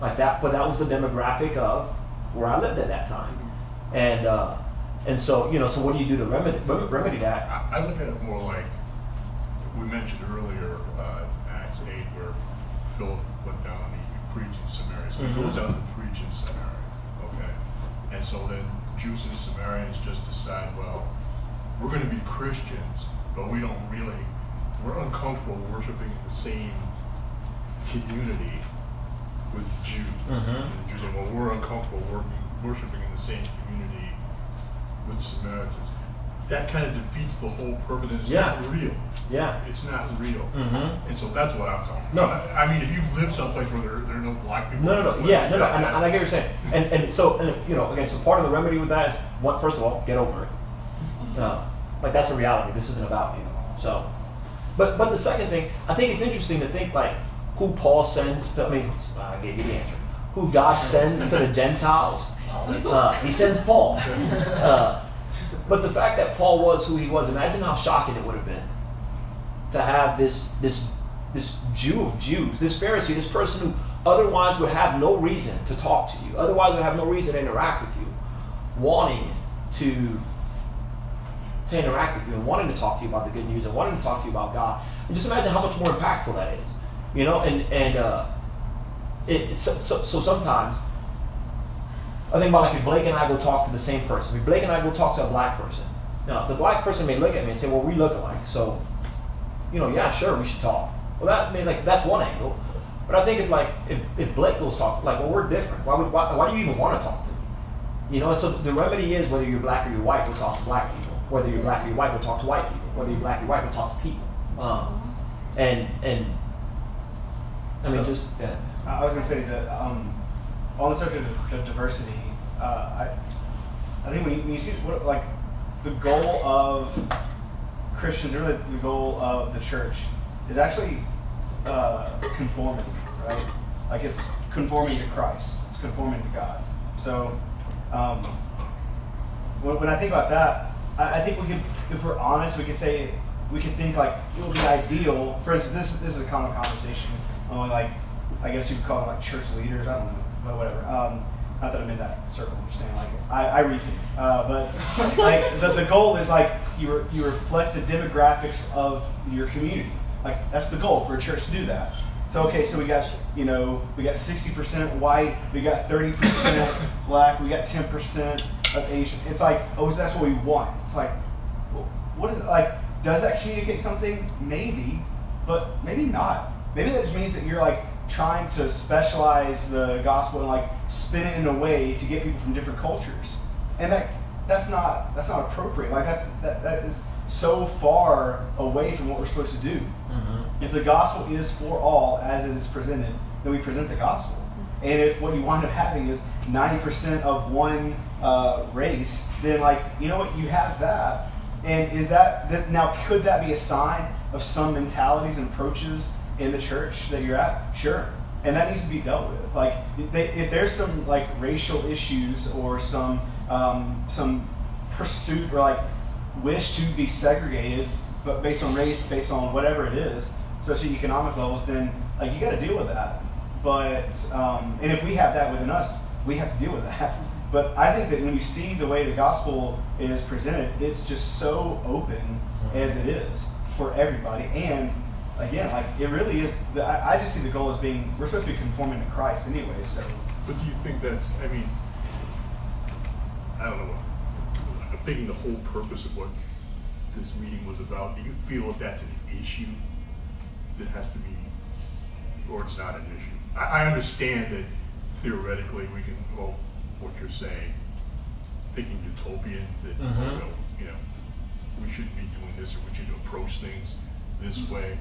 like that. But that was the demographic of where I lived at that time, and uh, and so you know, so what do you do to remedy rem- remedy that? I, I look at it more like we mentioned earlier, uh, Acts 8, where Philip went down and he preached in Samaria. So he Mhm. goes out to preach in Samaria, okay? And so then Jews and Samaritans just decide, well, we're going to be Christians, but we don't really, we're uncomfortable worshiping in the same community with Jews. Mhm. The Jews say, well, we're uncomfortable working, worshiping in the same community with Samaritans. That kind of defeats the whole purpose. It's Yeah. not real. Yeah. It's not real. Mhm. And so that's what I'm talking No. about. I I mean, if you live someplace where there, there are no black people. No, no, no. Yeah, no, no. And, and I get what you're saying. And and so and, you know, again, so part of the remedy with that is what? First of all, get over it. Uh, like that's a reality. This isn't about you. know. So, but but the second thing, I think it's interesting to think like who Paul sends to. I mean, I gave you the answer. Who God sends to the Gentiles? Uh, he sends Paul. Uh, but the fact that Paul was who he was, imagine how shocking it would have been to have this this this Jew of Jews, this Pharisee, this person who otherwise would have no reason to talk to you, otherwise would have no reason to interact with you, wanting to to interact with you and wanting to talk to you about the good news and wanting to talk to you about God. And just imagine how much more impactful that is. You know, and and uh, it, so, so, so sometimes I think about like if Blake and I go talk to the same person. If Blake and I go talk to a black person, now the black person may look at me and say, "Well, we look alike, so you know, yeah, sure, we should talk." Well, that may like that's one angle. But I think if like if, if Blake goes talk to like, well, we're different. Why would why, why do you even want to talk to me? You know, so the remedy is whether you're black or you're white, we'll talk to black people. Whether you're black or you're white, we'll talk to white people. Whether you're black or white, we'll talk to people. Um, and and I mean, So- just yeah. I was gonna say that um, on the subject of, of diversity, uh, I, I think when you, when you see what like the goal of Christians, really the goal of the church, is actually uh, conformity, right? Like it's conforming to Christ, it's conforming to God. So um, when, when I think about that, I, I think we could, if we're honest, we could say we could think like it would be ideal. For instance, this this is a common conversation among like I guess you could call them like church leaders. I don't know, but whatever. Um, not that I'm in that circle. I'm just saying like I, I read things, uh, but like the, the goal is like you re, you reflect the demographics of your community. Like that's the goal for a church to do that. So okay, so we got you know we got 60% white, we got 30% black, we got 10% of Asian. It's like oh, so that's what we want. It's like well, what is it like? Does that communicate something? Maybe, but maybe not. Maybe that just means that you're like trying to specialize the gospel and like spin it in a way to get people from different cultures, and that that's not that's not appropriate. Like that's that, that is so far away from what we're supposed to do. If the gospel is for all as it is presented, then we present the gospel. And if what you wind up having is 90% of one uh, race, then like, you know what, you have that. And is that, that, now could that be a sign of some mentalities and approaches in the church that you're at? Sure. And that needs to be dealt with. Like, if, they, if there's some like racial issues or some, um, some pursuit or like wish to be segregated, but based on race, based on whatever it is, socioeconomic levels, then like you got to deal with that. But um, and if we have that within us, we have to deal with that. But I think that when you see the way the gospel is presented, it's just so open as it is for everybody. And again, like it really is. The, I, I just see the goal as being we're supposed to be conforming to Christ anyway. So But do you think that's, I mean, I don't know, I'm thinking the whole purpose of what this meeting was about, do you feel that that's an issue that has to be, or it's not an issue? I, I understand that theoretically we can, well, what you're saying, thinking utopian, that, you Mhm. know, you know, we shouldn't be doing this, or we should approach things this way.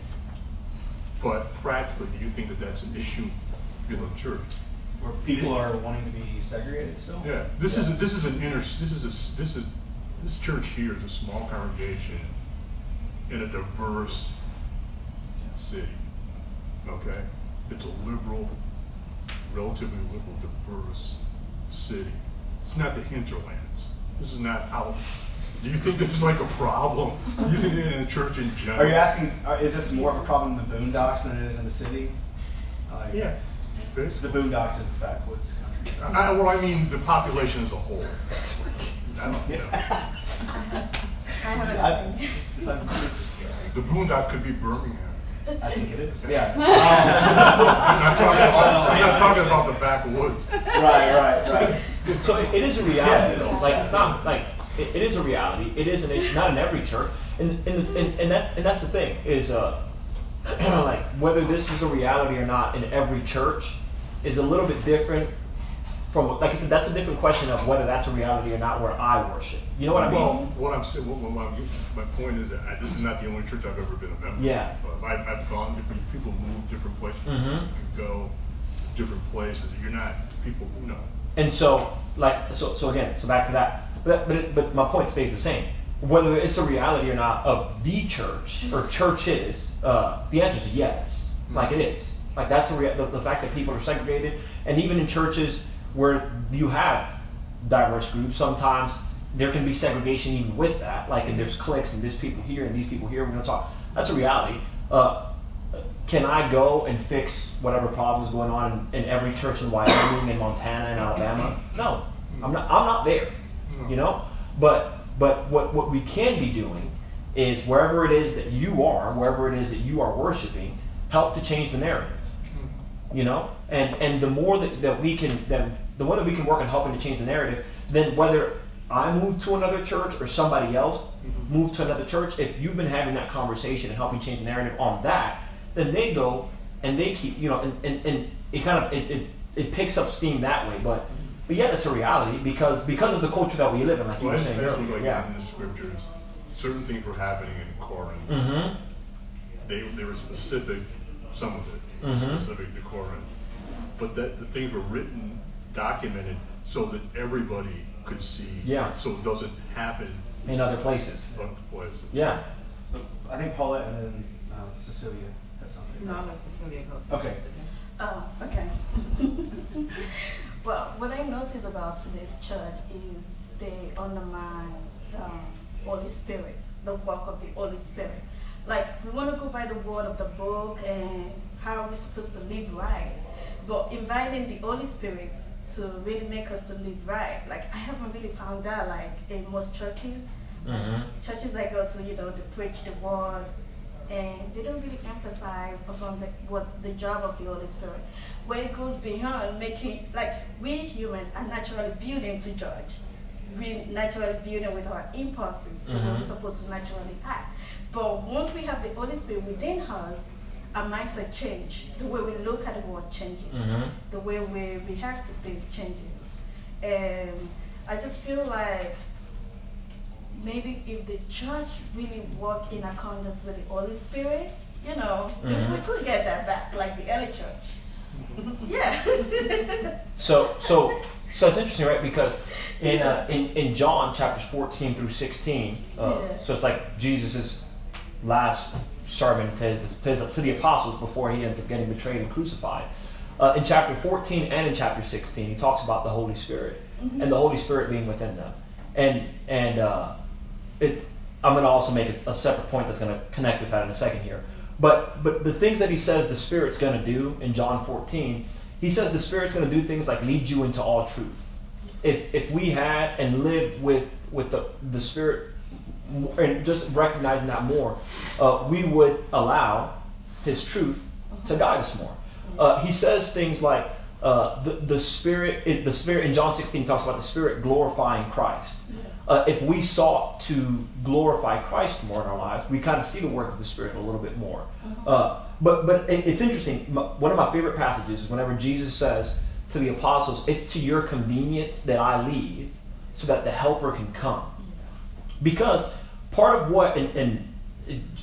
But practically, do you think that that's an issue in the church? where people are wanting to be segregated still. Yeah, this is, this is an inner, this is, a, this is, this church here is a small congregation in a diverse city, okay? It's a liberal, relatively liberal, diverse city. It's not the hinterlands. This is not how, do you think there's like a problem? Do you think in the church in general? Are you asking? Uh, is this more of a problem in the boondocks than it is in the city? Like, Yeah. The boondocks is the backwoods country. I, well, I mean, the population as a whole. I don't know. I have an I- opinion. so- The boondocks could be Birmingham. I think it is. Yeah. I'm not talking about, I'm not talking about the backwoods. right, right, right. So it, it is a reality, though. Like it's not like it, it is a reality. It is an issue, not in every church, and and, this, and, and that's and that's the thing is uh, like whether this is a reality or not in every church is a little bit different from like I said. That's a different question of whether that's a reality or not where I worship. You know what I mean? Well, what I'm saying, I'm, my point is that I, this is not the only church I've ever been a member. Yeah. of. I've, I've gone different, people move different places. Mhm. You go different places. You're not, people, you know. And so, like, so, so again, so back to that. But, but, but my point stays the same. Whether it's a reality or not of the church or churches, uh, the answer is yes. Like it is. Like that's a rea- the, the fact that people are segregated, and even in churches where you have diverse groups, sometimes there can be segregation even with that. Like, and there's cliques, and there's people here and these people here. We don't talk. That's a reality. Uh, can I go and fix whatever problems going on in, in every church in Wyoming and Montana and Alabama? No, I'm not. I'm not there. You know, but but what what we can be doing is wherever it is that you are, wherever it is that you are worshiping, help to change the narrative. Hmm. You know, and and the more that, that we can, that the more that we can work on helping to change the narrative, then whether I move to another church or somebody else mm-hmm. moves to another church, if you've been having that conversation and helping change the narrative on that, then they go and they keep, you know, and, and, and it kind of it, it, it picks up steam that way. But mm-hmm. But yeah, that's a reality because because of the culture that we live in, like you Well, were saying just earlier. like yeah. in the scriptures, certain things were happening in Corinth. Mm-hmm. They, they were specific, some of it, Mhm. specific to Corinth. But that, the things were written, documented, so that everybody could see. Yeah. So it doesn't happen In other places. other places. Yeah. So I think Paulette and then uh, Cecilia had something. No, no, Cecilia goes Okay. Oh, okay. well, what I notice about today's church is they undermine the Holy Spirit, the work of the Holy Spirit. Like, we want to go by the word of the book and how we're supposed to live right, but inviting the Holy Spirit to really make us to live right, like, I haven't really found that, like, in most churches. Mm-hmm. Churches I go to, you know, they preach the word, and they don't really emphasize upon the, what the job of the Holy Spirit, where it goes beyond making like we human are naturally building to judge. We naturally building with our impulses, the way we're supposed to naturally act. But once we have the Holy Spirit within us, our mindset change. The way we look at the world changes. Mhm. The way we react to things changes. And I just feel like maybe if the church really work in accordance with the Holy Spirit, you know, we, we could get that back, like the early church. yeah. So so so it's interesting, right? Because in uh, in in John chapters fourteen through sixteen, uh, Yeah. so it's like Jesus's last sermon to, his, to, his, to the apostles before he ends up getting betrayed and crucified. Uh, in chapter 14 and in chapter 16, he talks about the Holy Spirit and the Holy Spirit being within them. And and uh, it, I'm going to also make a, a separate point that's going to connect with that in a second here. But but the things that he says the Spirit's going to do in John 14, he says the Spirit's going to do things like lead you into all truth. if if we had and lived with with the the spirit and just recognizing that more, uh, we would allow His truth to guide us more. Uh, he says things like uh, the the spirit is the spirit in John 16 talks about the spirit glorifying Christ. Uh, if we sought to glorify Christ more in our lives, we kind of see the work of the Spirit a little bit more. Uh, but but it's interesting. One of my favorite passages is whenever Jesus says to the apostles, "It's to your convenience that I leave, so that the Helper can come." Because part of what and, and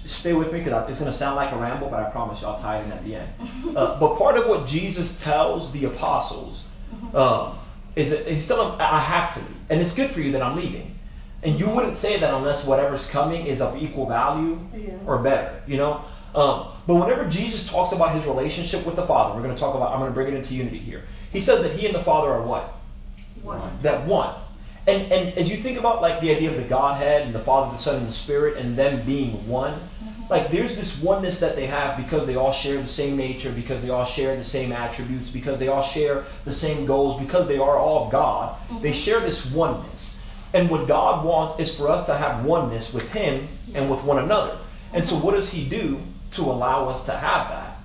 stay with me because it's going to sound like a ramble, but I promise you I'll tie it in at the end. Uh, but part of what Jesus tells the apostles um, is that he's telling them, I have to leave. And it's good for you that I'm leaving. And you wouldn't say that unless whatever's coming is of equal value Yeah. or better, you know? Um, but whenever Jesus talks about his relationship with the Father, we're going to talk about, I'm going to bring it into unity here. He says that he and the Father are what? One. that one. And and as you think about like the idea of the Godhead and the Father, the Son, and the Spirit, and them being one, like there's this oneness that they have because they all share the same nature, because they all share the same attributes, because they all share the same goals, because they are all God. They share this oneness. And what God wants is for us to have oneness with Him and with one another. And so what does He do to allow us to have that?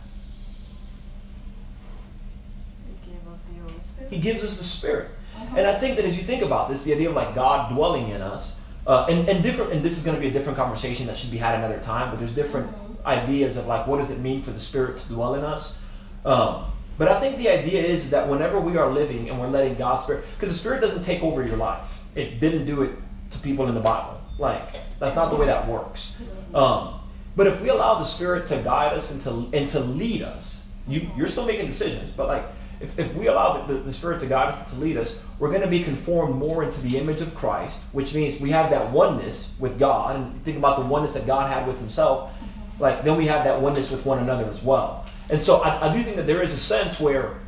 He gave us the Holy Spirit. He gives us the Spirit. And I think that as you think about this, the idea of like God dwelling in us, uh, and, and different, and this is going to be a different conversation that should be had another time, but there's different ideas of like what does it mean for the Spirit to dwell in us. Um, but I think the idea is that whenever we are living and we're letting God's Spirit, because the Spirit doesn't take over your life. It didn't do it to people in the Bible. Like that's not the way that works. Um, but if we allow the Spirit to guide us and to and to lead us, you you're still making decisions, but like if, if we allow the, the, the Spirit to guide us and to lead us, we're going to be conformed more into the image of Christ, which means we have that oneness with God. And think about the oneness that God had with Himself. Like then we have that oneness with one another as well. And so I, I do think that there is a sense where,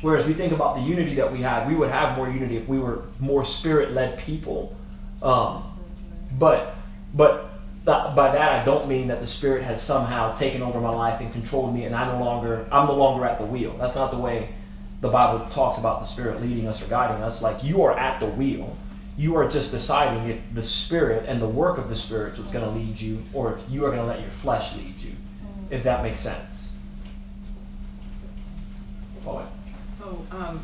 whereas we think about the unity that we have, we would have more unity if we were more Spirit-led people. Um, but but by that I don't mean that the Spirit has somehow taken over my life and controlled me, and I no longer I'm no longer at the wheel. That's not the way the Bible talks about the Spirit leading us or guiding us. Like you are at the wheel. You are just deciding if the Spirit and the work of the Spirit is going to lead you, or if you are going to let your flesh lead you. If that makes sense. Paul. So, um,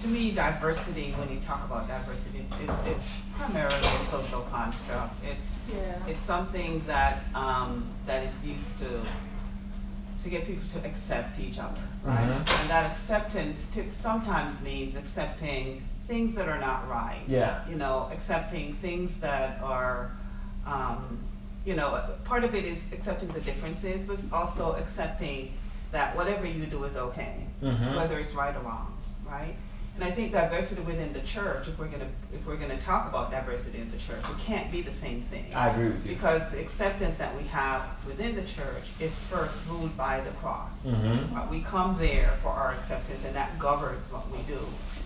to me, diversity, when you talk about diversity, it's, it's, it's primarily a social construct. It's, Yeah. it's something that, um, that is used to, to get people to accept each other, right? Mhm. And that acceptance tip sometimes means accepting things that are not right. Yeah. You know, accepting things that are, um, you know, part of it is accepting the differences, but also accepting that whatever you do is okay, Mhm. whether it's right or wrong, right? And I think diversity within the church, if we're gonna if we're gonna talk about diversity in the church, it can't be the same thing. I agree with you. Because the acceptance that we have within the church is first ruled by the cross. Mhm. Uh, we come there for our acceptance, and that governs what we do.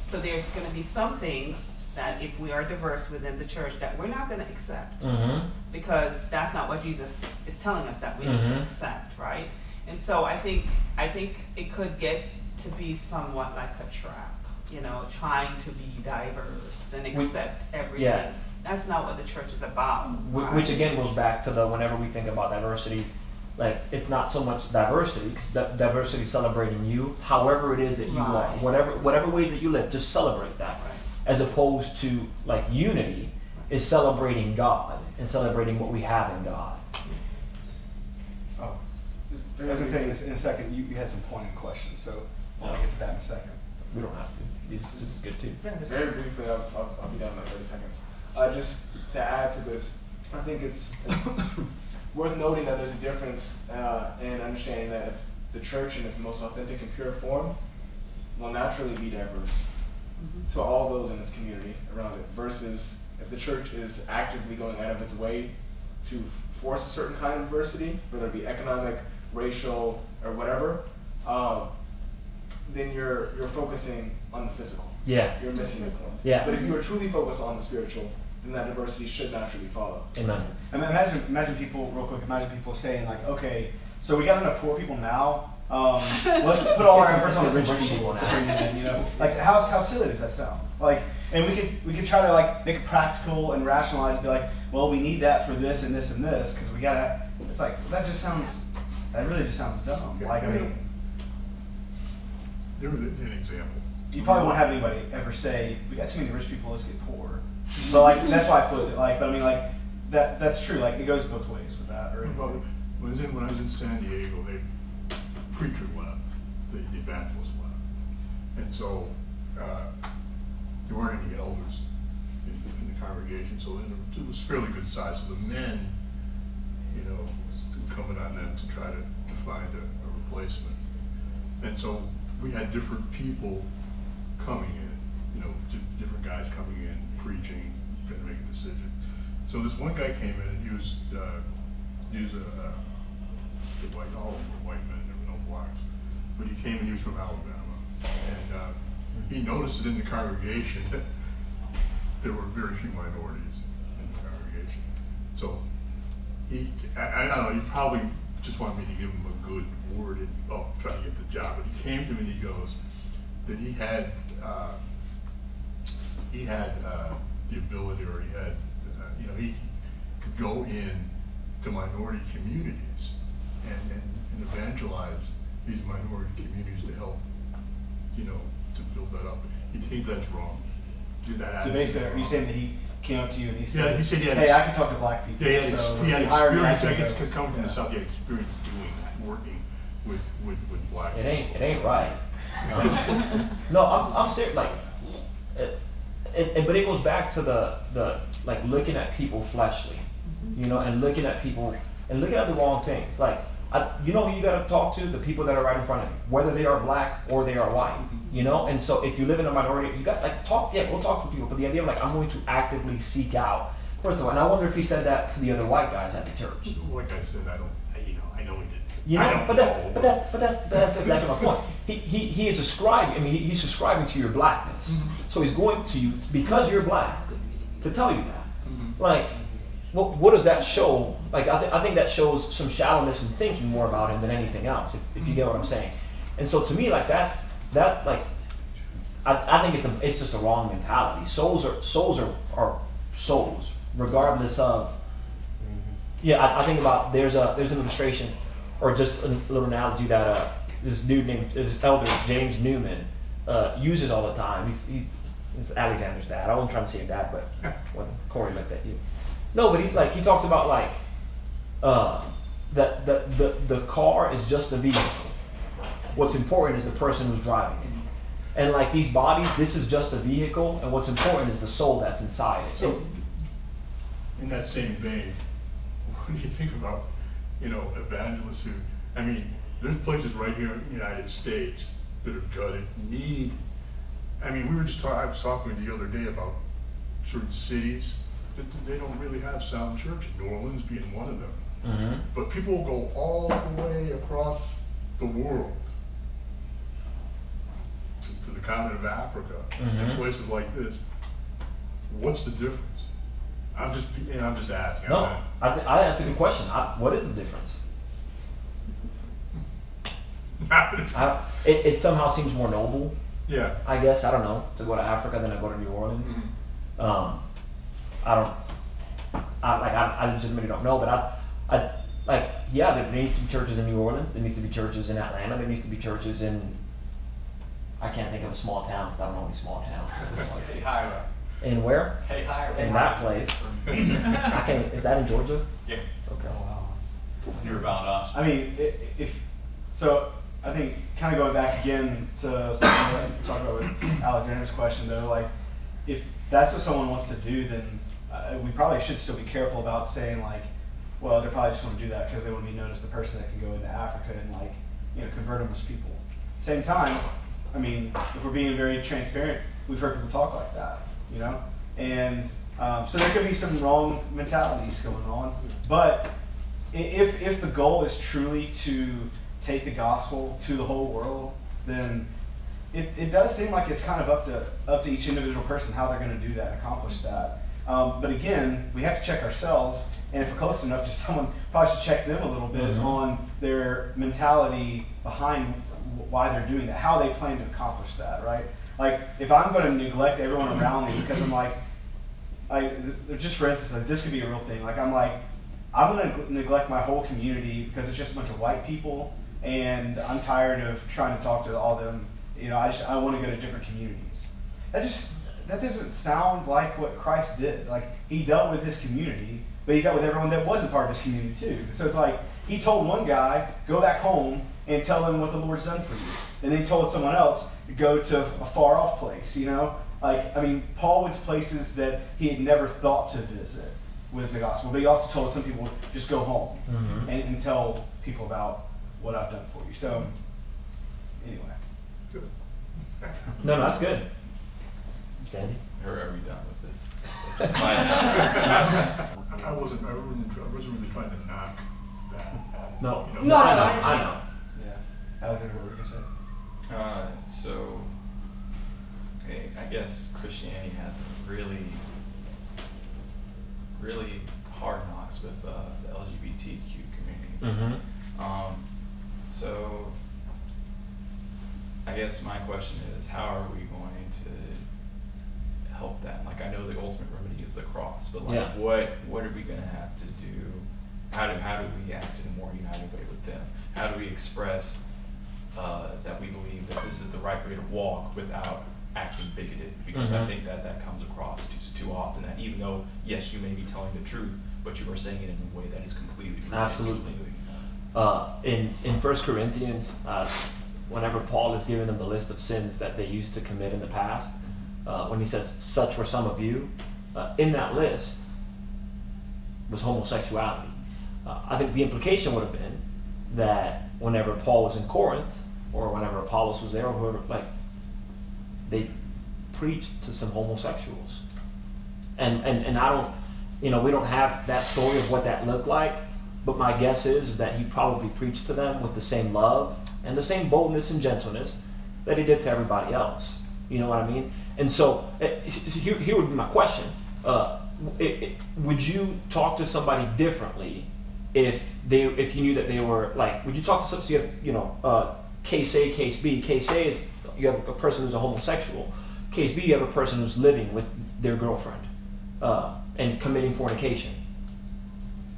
So there's going to be some things that, if we are diverse within the church, that we're not going to accept Mm-hmm. because that's not what Jesus is telling us that we need to Mhm. accept, right? And so I think I think it could get to be somewhat like a trap, you know, trying to be diverse and We- accept everything. yeah. That's not what the church is about. Right? Which again goes back to the whenever we think about diversity, like it's not so much diversity because diversity is celebrating you, however it is that you are, whatever whatever ways that you live, just celebrate that. Right. As opposed to like unity is celebrating God and celebrating what we have in God. Just- I was gonna say in a, in a second, you, you had some pointed questions, so I'll get to that in a second. We don't have to. This, this is good too. Very briefly, I'll, I'll, I'll be done in like 30 seconds. Uh, just to add to this, I think it's, it's worth noting that there's a difference uh, in understanding that if the church in its most authentic and pure form will naturally be diverse to all those in its community around it, versus if the church is actively going out of its way to force a certain kind of diversity, whether it be economic, racial, or whatever, um, then you're you're focusing on the physical. Yeah. You're missing the point. Yeah. But if you are truly focused on the spiritual, then that diversity should naturally follow. Amen. I mean, imagine, imagine people, real quick, imagine people saying like, okay, so we got enough poor people now, Um, let's put all our efforts on the Let's rich get people to bring now. them in. You know, like how how silly does that sound? Like, and we could we could try to like make it practical and rationalize. Be like, well, we need that for this and this and this because we gotta. It's like that just sounds. That really just sounds dumb. Like I mean, There was an example. you probably won't have anybody ever say we got too many rich people. Let's get poor. But like that's why I flipped it. Like, but I mean, like that that's true. Like it goes both ways with that. Or Well, when I was in, when I was in San Diego, they, preacher left, the the evangelist left. And so, uh, there weren't any elders in, in the congregation, so in a- it was fairly good size. So the men, you know, was incumbent on them to try to, to find a, a replacement. And so we had different people coming in, you know, di- different guys coming in, preaching, trying to make a decision. So this one guy came in and he was, uh, he was a, a a white, all of them were white men, there were no blacks. But he came and he was from Alabama. And, uh, he noticed that in the congregation that there were very few minorities in the congregation. So he, I, I don't know, he probably just wanted me to give him a good word and, oh, try to get the job. But he came to me and he goes, that he had, uh, he had, uh, the ability or he had, uh, you know, he could go in to minority communities and, and, and evangelize these minority communities to help, you know, to build that up. Do you think that's wrong? Did that So basically, are you saying that he came up to you and he said, Yeah, he said he had "Hey, ex- I can talk to black people." Yeah, he had, so he had if you I experience, I can guess, go." to come from the Yeah. South, he had experience doing that, working with, with, with black. It ain't. It ain't right. no, I'm. I'm serious. Like, it, it, it- but it goes back to the the like looking at people fleshly, you know, and looking at people and looking at the wrong things. Like, I, you know who you got to talk to? The people that are right in front of you, whether they are black or they are white. You know, and so if you live in a minority, you got like talk. Yeah, we'll talk to people. But the idea of like I'm going to actively seek out. First of all, and I wonder if he said that to the other white guys at the church. Like I said, I don't, you know, I know he didn't. You know, but that's but that's but that's that's exactly my point. He he he is ascribing. I mean, he, he's ascribing to your blackness. Mm-hmm. So he's going to you because you're black to tell you that. Mm-hmm. Like, what what does that show? Like, I, th- I think that shows some shallowness in thinking more about him than anything else. If, if you get what I'm saying. And so to me, like that's that like. I, I think it's a, it's just a wrong mentality. Souls are souls are, are souls, regardless of yeah, I, I think about there's a there's an illustration, or just a little analogy that uh, this dude named this elder James Newman uh, uses all the time. He's he's, he's Alexander's dad. I wasn't trying to say your dad, but when Corey looked at you, no, but he like he talks about like uh, that the, the the car is just a vehicle. What's important is the person who's driving it. And like these bodies, this is just a vehicle, and what's important is the soul that's inside it. So, in that same vein, what do you think about, you know, evangelists who, I mean, there's places right here in the United States that are gutted, need, I mean, we were just talking, I was talking to you the other day about certain cities that they don't really have sound church, New Orleans being one of them. Mhm. But people go all the way across the world to, to the continent of Africa and Mhm. places like this. What's the difference? I'm just, and I'm just asking. No, I, th- I that's a good question. I, what is the difference? I, it, it somehow seems more noble. Yeah. I guess I don't know to go to Africa than to go to New Orleans. Um, I don't. I like I, I legitimately don't know, but I, I like yeah. There needs to be churches in New Orleans. There needs to be churches in Atlanta. There needs to be churches in. I can't think of a small town. 'cause I don't know any small towns. Hahira. In where? Hahira. In that place. I can't. Is that in Georgia? Yeah. Okay. Oh, wow. You're about Valdosta. I mean, if so, I think kind of going back again to something that we talked about with Alexander's question, though, like if that's what someone wants to do, then uh, we probably should still be careful about saying like, well, they probably just want to do that because they want to be known as the person that can go into Africa and like, you know, convert them as people. At the same time, I mean, if we're being very transparent, we've heard people talk like that, you know, and um, so there could be some wrong mentalities going on, but if if the goal is truly to take the gospel to the whole world, then it, it does seem like it's kind of up to up to each individual person how they're going to do that, accomplish that. Um, but again, we have to check ourselves, and if we're close enough to someone, probably should check them a little bit Mhm. on their mentality behind why they're doing that, how they plan to accomplish that, right? Like, if I'm going to neglect everyone around me because I'm like, I, just for instance, like, this could be a real thing. Like, I'm like, I'm going to neglect my whole community because it's just a bunch of white people, and I'm tired of trying to talk to all them. You know, I just I want to go to different communities. That just that doesn't sound like what Christ did. Like he dealt with his community, but he dealt with everyone that wasn't part of his community too. So it's like he told one guy, go back home and tell them what the Lord's done for you. And then he told someone else, go to a far off place, you know? Like, I mean, Paul went to places that he had never thought to visit with the gospel, but he also told some people, just go home Mhm. and, and tell people about what I've done for you. So, anyway. No, no, that's good. Dandy? Or are we done with this? I I wasn't, I wasn't, I wasn't really trying to knock that. at, No. you know, No, I no, know, I I understand. know. Yeah. Alexander, what were you going to say? Uh, so, okay, I guess Christianity has a really, really hard knocks with uh, the LGBTQ community. Mm-hmm. Um, so, I guess my question is, how are we going to help that? Like, I know the ultimate remedy is the cross, but like, Yeah. what what are we going to have to do? How do how do we act in a more united way with them? How do we express uh, that we believe that this is the right way to walk without acting bigoted? Because I Mhm. think that that comes across too too often. That even though yes, you may be telling the truth, but you are saying it in a way that is completely Absolutely. completely- uh, in in First Corinthians, uh, whenever Paul is giving them the list of sins that they used to commit in the past, uh, when he says "such were some of you," uh, in that list was homosexuality. Uh, I think the implication would have been that whenever Paul was in Corinth, or whenever Apollos was there, or whoever, like they preached to some homosexuals, and and and I don't, you know, we don't have that story of what that looked like. But my guess is that he probably preached to them with the same love and the same boldness and gentleness that he did to everybody else. You know what I mean? And so eh, here, here would be my question: uh, it, it, Would you talk to somebody differently if they, if you knew that they were like? Would you talk to some? So you have, you know, uh, case A, case B. Case A is you have a person who's a homosexual. Case B, you have a person who's living with their girlfriend uh, and committing fornication.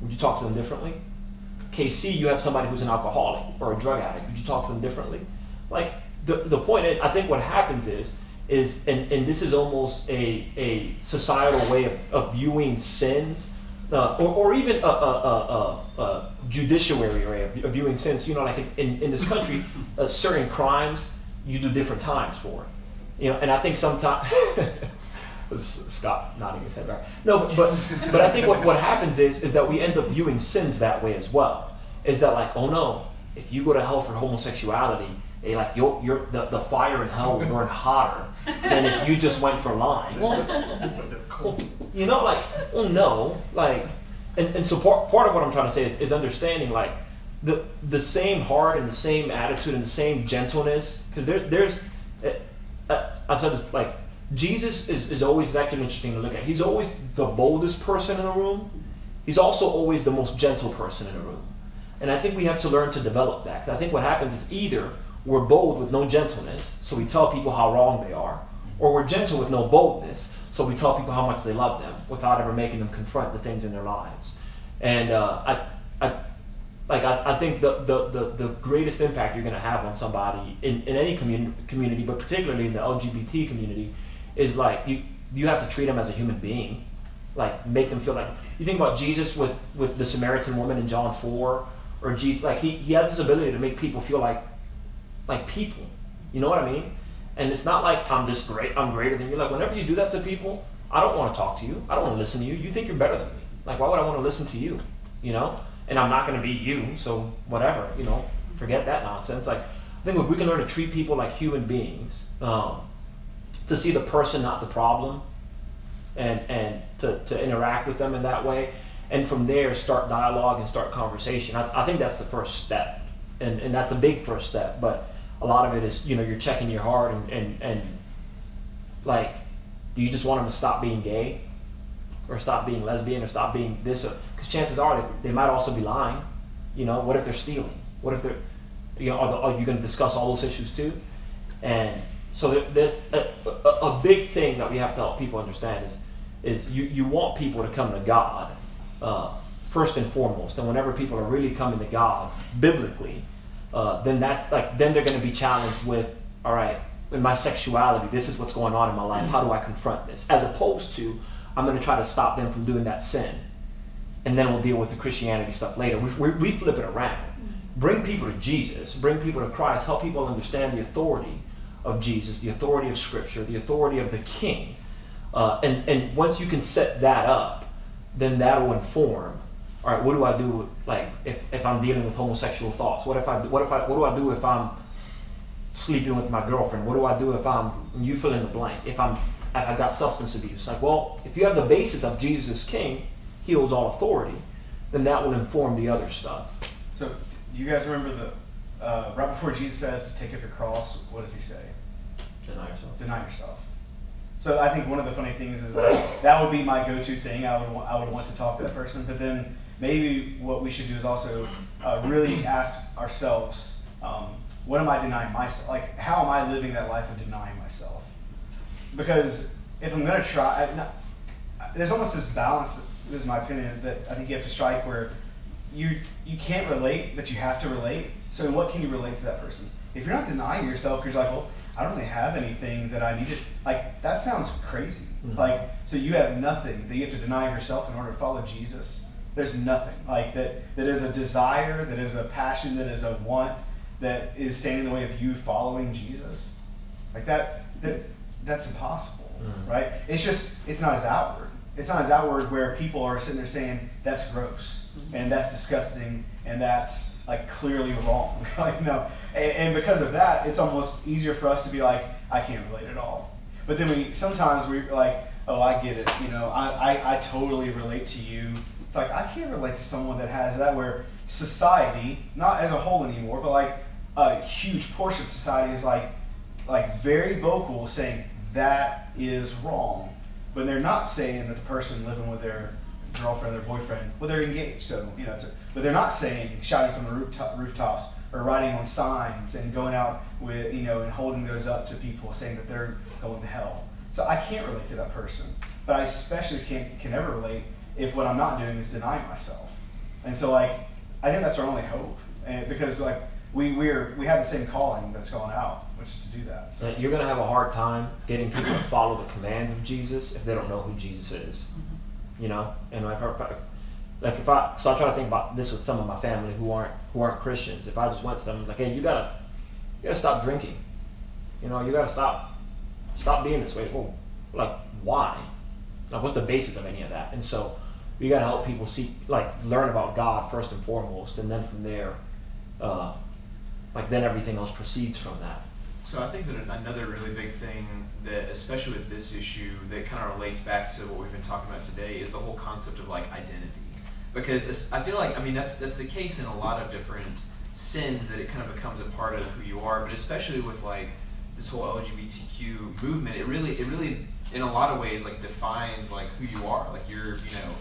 Would you talk to them differently? KC, you have somebody who's an alcoholic or a drug addict. Would you talk to them differently? Like the, the point is, I think what happens is is and, and this is almost a, a societal way of, of viewing sins, uh, or, or even a, a, a, a, judiciary way of, viewing sins. You know, like in, in, in this country, uh, certain crimes you do different times for. You know, and I think sometimes stop nodding his head back. No, but but, but I think what, what happens is is that we end up viewing sins that way as well. Is that like, oh no, if you go to hell for homosexuality, like you're, the, the fire in hell will burn hotter than if you just went for lying. You know, like, no, like, and, and so part, part of what I'm trying to say is, is understanding like the the same heart and the same attitude and the same gentleness because there, there's uh, I've said this like Jesus is, is always actually interesting to look at. He's always the boldest person in the room. He's also always the most gentle person in the room. And I think we have to learn to develop that. I think what happens is either we're bold with no gentleness, so we tell people how wrong they are, or we're gentle with no boldness, so we tell people how much they love them without ever making them confront the things in their lives. And uh, I, I, like I, I think the, the, the, the greatest impact you're going to have on somebody in, in any community, community, but particularly in the LGBT community, is like you you have to treat them as a human being, like make them feel like you think about Jesus with with the Samaritan woman in John four, or Jesus like he, he has this ability to make people feel like like people, you know what I mean? And it's not like I'm this great, I'm greater than you. Like whenever you do that to people, I don't want to talk to you. I don't want to listen to you. You think you're better than me. Like why would I want to listen to you? You know? And I'm not going to be you, so whatever. You know, forget that nonsense. Like I think if we can learn to treat people like human beings. Um, to see the person, not the problem, and and to, to interact with them in that way, and from there start dialogue and start conversation. I, I think that's the first step, and and that's a big first step. But a lot of it is you know you're checking your heart and and, and like, do you just want them to stop being gay? or stop being lesbian or stop being this because chances are they, they might also be lying. You know what if they're stealing? What if they're you know are, the, are you going to discuss all those issues too? And so there's a, a, a big thing that we have to help people understand is is you, you want people to come to god uh, first and foremost. And whenever people are really coming to god biblically uh, then that's like then they're going to be challenged with all right in my sexuality this is what's going on in my life. How do i confront this? As opposed to i'm going to try to stop them from doing that sin and then we'll deal with the christianity stuff later. We, we, we flip it around. Bring people to jesus. Bring people to christ. Help people understand the authority of jesus the authority of scripture the authority of the king. Uh, and, and once you can set that up then that'll inform all right what do i do with, like if, if i'm dealing with homosexual thoughts what if i what if i what do i do if i'm sleeping with my girlfriend what do i do if i'm you fill in the blank if i'm if i've got substance abuse like well if you have the basis of jesus is king he holds all authority then that will inform the other stuff So, you guys remember the uh, right before Jesus says to take up your cross? What does he say? deny yourself Deny yourself. So I think one of the funny things is that that would be my go-to thing. I would I would want to talk to that person, but then maybe what we should do is also uh, really ask ourselves, um, what am I denying myself? Like, how am I living that life of denying myself? Because if I'm gonna try, I, not, there's almost this balance. That, this is my opinion that I think you have to strike where you you can't relate, but you have to relate. So in what can you relate to that person? If you're not denying yourself because you're like, well, I don't really have anything that I needed. Like that sounds crazy. Mhm. Like so you have nothing that you have to deny yourself in order to follow Jesus. There's nothing like that. That is a desire. That is a passion. That is a want. That is standing in the way of you following Jesus. Like that. That that's impossible, Mhm. right? It's just it's not as outward. It's not as outward where people are sitting there saying that's gross and that's disgusting and that's like clearly wrong. like no, and, and because of that, it's almost easier for us to be like I can't relate at all. But then we sometimes we're like, oh, I get it. You know, I, I, I totally relate to you. It's like I can't relate to someone that has that where society, not as a whole anymore, but like a huge portion of society is like like very vocal saying that is wrong, but they're not saying that the person living with their girlfriend or their boyfriend, well, they're engaged, so you know, a, but they're not saying shouting from the rooftop, rooftops or writing on signs and going out with you know and holding those up to people saying that they're going to hell. So I can't relate to that person, but I especially can't can never relate if what I'm not doing is denying myself. And so like I think that's our only hope, and because like we we're we have the same calling that's gone out, which is to do that. So. So you're going to have a hard time getting people to follow the commands of Jesus if they don't know who Jesus is. Mm-hmm. You know, and if I, like if I so I try to think about this with some of my family who aren't who aren't Christians. If I just went to them like, hey, you gotta you gotta stop drinking. You know, you gotta stop stop being this way. Well, like why? Like what's the basis of any of that? And so we gotta help people see like learn about God first and foremost, and then from there, uh, like then everything else proceeds from that. So I think that another really big thing that, especially with this issue, that kind of relates back to what we've been talking about today is the whole concept of like identity. Because I feel like I mean that's that's the case in a lot of different sins that it kind of becomes a part of who you are, but especially with like this whole LGBTQ movement, it really it really in a lot of ways like defines like who you are. Like you're you know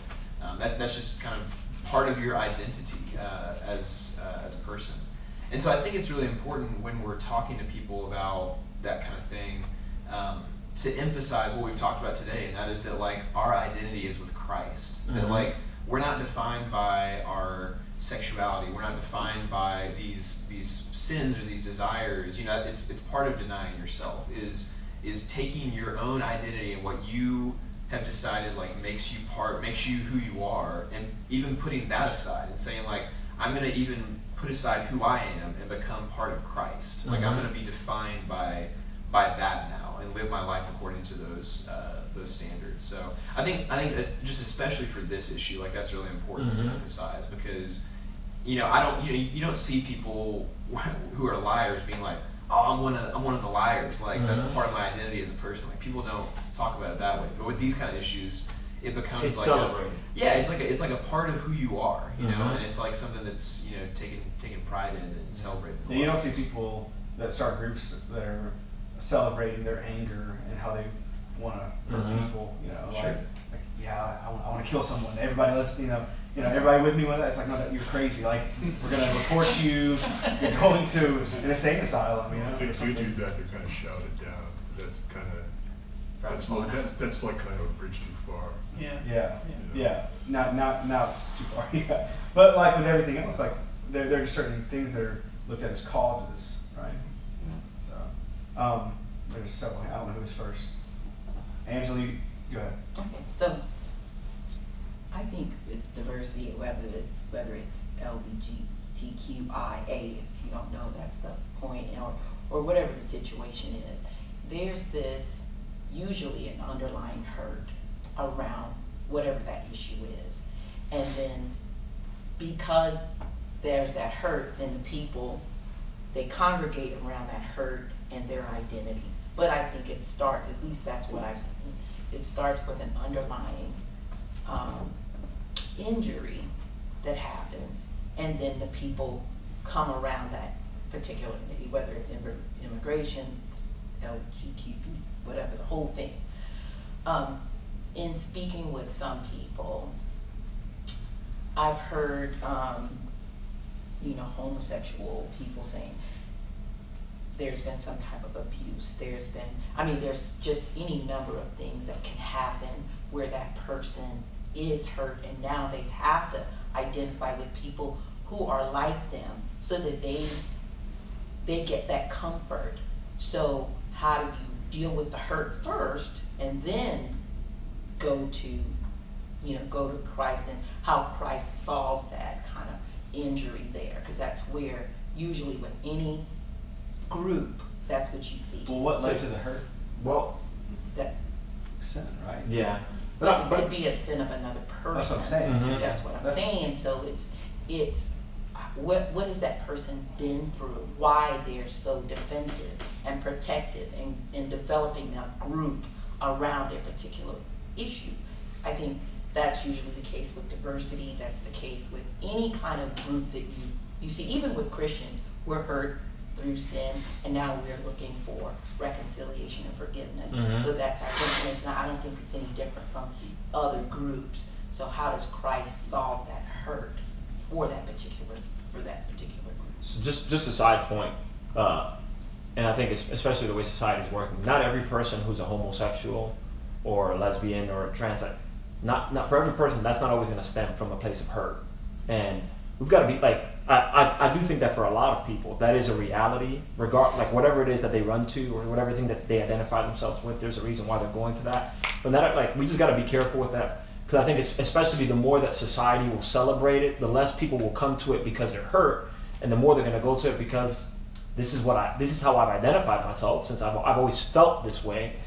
um, that that's just kind of part of your identity uh, as uh, as a person. And so I think it's really important when we're talking to people about that kind of thing um, to emphasize what we've talked about today, and that is that like our identity is with Christ. That Mhm. like we're not defined by our sexuality. We're not defined by these these sins or these desires. You know, it's it's part of denying yourself. Is is taking your own identity and what you have decided like makes you part makes you who you are and even putting that aside and saying like i'm going to even put aside who i am and become part of christ like i'm Mhm. going to be defined by by that now and live my life according to those uh, those standards so i think i think just especially for this issue like that's really important Mhm. to emphasize because you know i don't you know you don't see people who are liars being like oh i'm one of i'm one of the liars like that's a Mhm. part of my identity as a person like people don't talk about it that way but with these kind of issues it becomes It's like celebrated. A, yeah it's like a, it's like a part of who you are you know Mhm. and it's like something that's you know taken taken pride in and celebrated Yeah, you don't see people that start groups that are celebrating their anger and how they want to hurt Mhm. people. You know, Sure. like, like yeah, I, want to kill someone. Everybody, let's, you know, you know, everybody with me with that. It's like, no, that you're crazy. Like, we're gonna report you. You're going to an insane asylum. You know. If you do that, they're kind of shout it down. That's kind of that's like that's, that's like kind of a bridge too far. Yeah. Yeah, Yeah. yeah. Now, now, now it's too far. Yeah, but like with everything else, like there, there are just certain things that are looked at as causes, right? So, um, there's several. I don't know who's first. Angela, you go ahead. Okay, so I think with diversity, whether it's whether it's LGBTQIA, if you don't know that's the point, or or whatever the situation is, there's this usually an underlying hurt around whatever that issue is, and then because there's that hurt, then the people they congregate around that hurt and their identity. But I think it starts, at least that's what I've seen, it starts with an underlying um, injury that happens, and then the people come around that particular entity, whether it's immigration, LGBTQ, whatever, the whole thing. Um, in speaking with some people, I've heard, um, you know, homosexual people saying, there's been some type of abuse. There's been, I mean, there's just any number of things that can happen where that person is hurt, and now they have to identify with people who are like them so that they they get that comfort. So how do you deal with the hurt first, and then go to, you know, go to Christ and how Christ solves that kind of injury there, because that's where usually with any group, that's what you see. Well, what led to the hurt? Well, That Sin, right? yeah. But it But, could be a sin of another person. That's what I'm saying. Mhm. That's what I'm That's- saying. So it's it's what what has that person been through? Why they're so defensive and protective and, and developing a group around their particular issue. I think that's usually the case with diversity. That's the case with any kind of group that you you see. Even with Christians, we're hurt through sin, and now we're looking for reconciliation and forgiveness. Mhm. So that's I think and it's not. I don't think it's any different from other groups. So how does Christ solve that hurt for that particular for that particular group? So just just a side point, uh, and I think it's, especially the way society is working. Not every person who's a homosexual or a lesbian or a trans, not not for every person. That's not always going to stem from a place of hurt, and we've got to be like I, I, I do think that for a lot of people that is a reality. Regard like whatever it is that they run to or whatever thing that they identify themselves with. There's a reason why they're going to that. But that like we just got to be careful with that. Because I think it's, especially the more that society will celebrate it, the less people will come to it because they're hurt, and the more they're going to go to it because this is what I this is how I've identified myself since I've, I've always felt this way.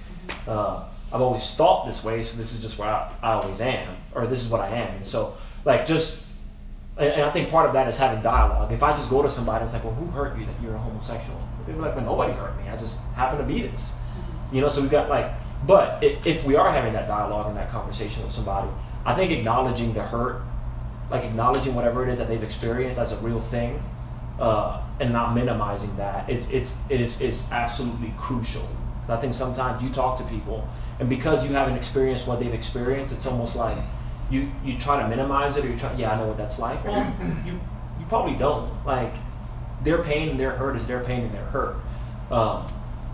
Uh, I've always thought this way, so this is just where I, I always am, or this is what I am. And so, like, just and, I think part of that is having dialogue. If I just go to somebody and it's like, well, who hurt you that you're a homosexual? They'd be like, well, nobody hurt me. I just happen to be this. You know, so we've got like, but if, we are having that dialogue and that conversation with somebody, I think acknowledging the hurt, like acknowledging whatever it is that they've experienced as a real thing, uh, and not minimizing that is it's is is absolutely crucial. I think sometimes you talk to people, and because you haven't experienced what they've experienced, it's almost like you you try to minimize it, or you try, yeah, I know what that's like. Well, you you probably don't. Like their pain and their hurt is their pain and their hurt. Um,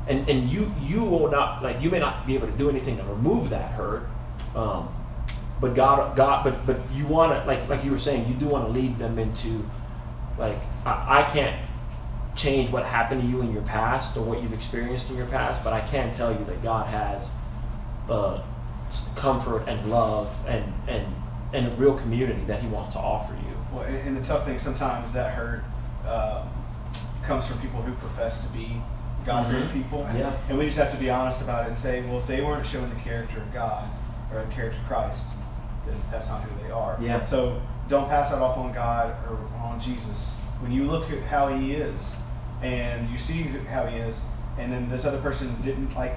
and and you you will not like you may not be able to do anything to remove that hurt. Um, but God, God, but but you want to like like you were saying, you do want to lead them into like I, I can't change what happened to you in your past or what you've experienced in your past, but I can tell you that God has uh, comfort and love and and and a real community that He wants to offer you. Well, and the tough thing sometimes that hurt um, comes from people who profess to be God-fearing Mhm. people. Yeah. And we just have to be honest about it and say, well, if they weren't showing the character of God or the character of Christ, then that's not who they are. Yeah. So don't pass that off on God or on Jesus. When you look at how He is and you see how He is, and then this other person didn't like,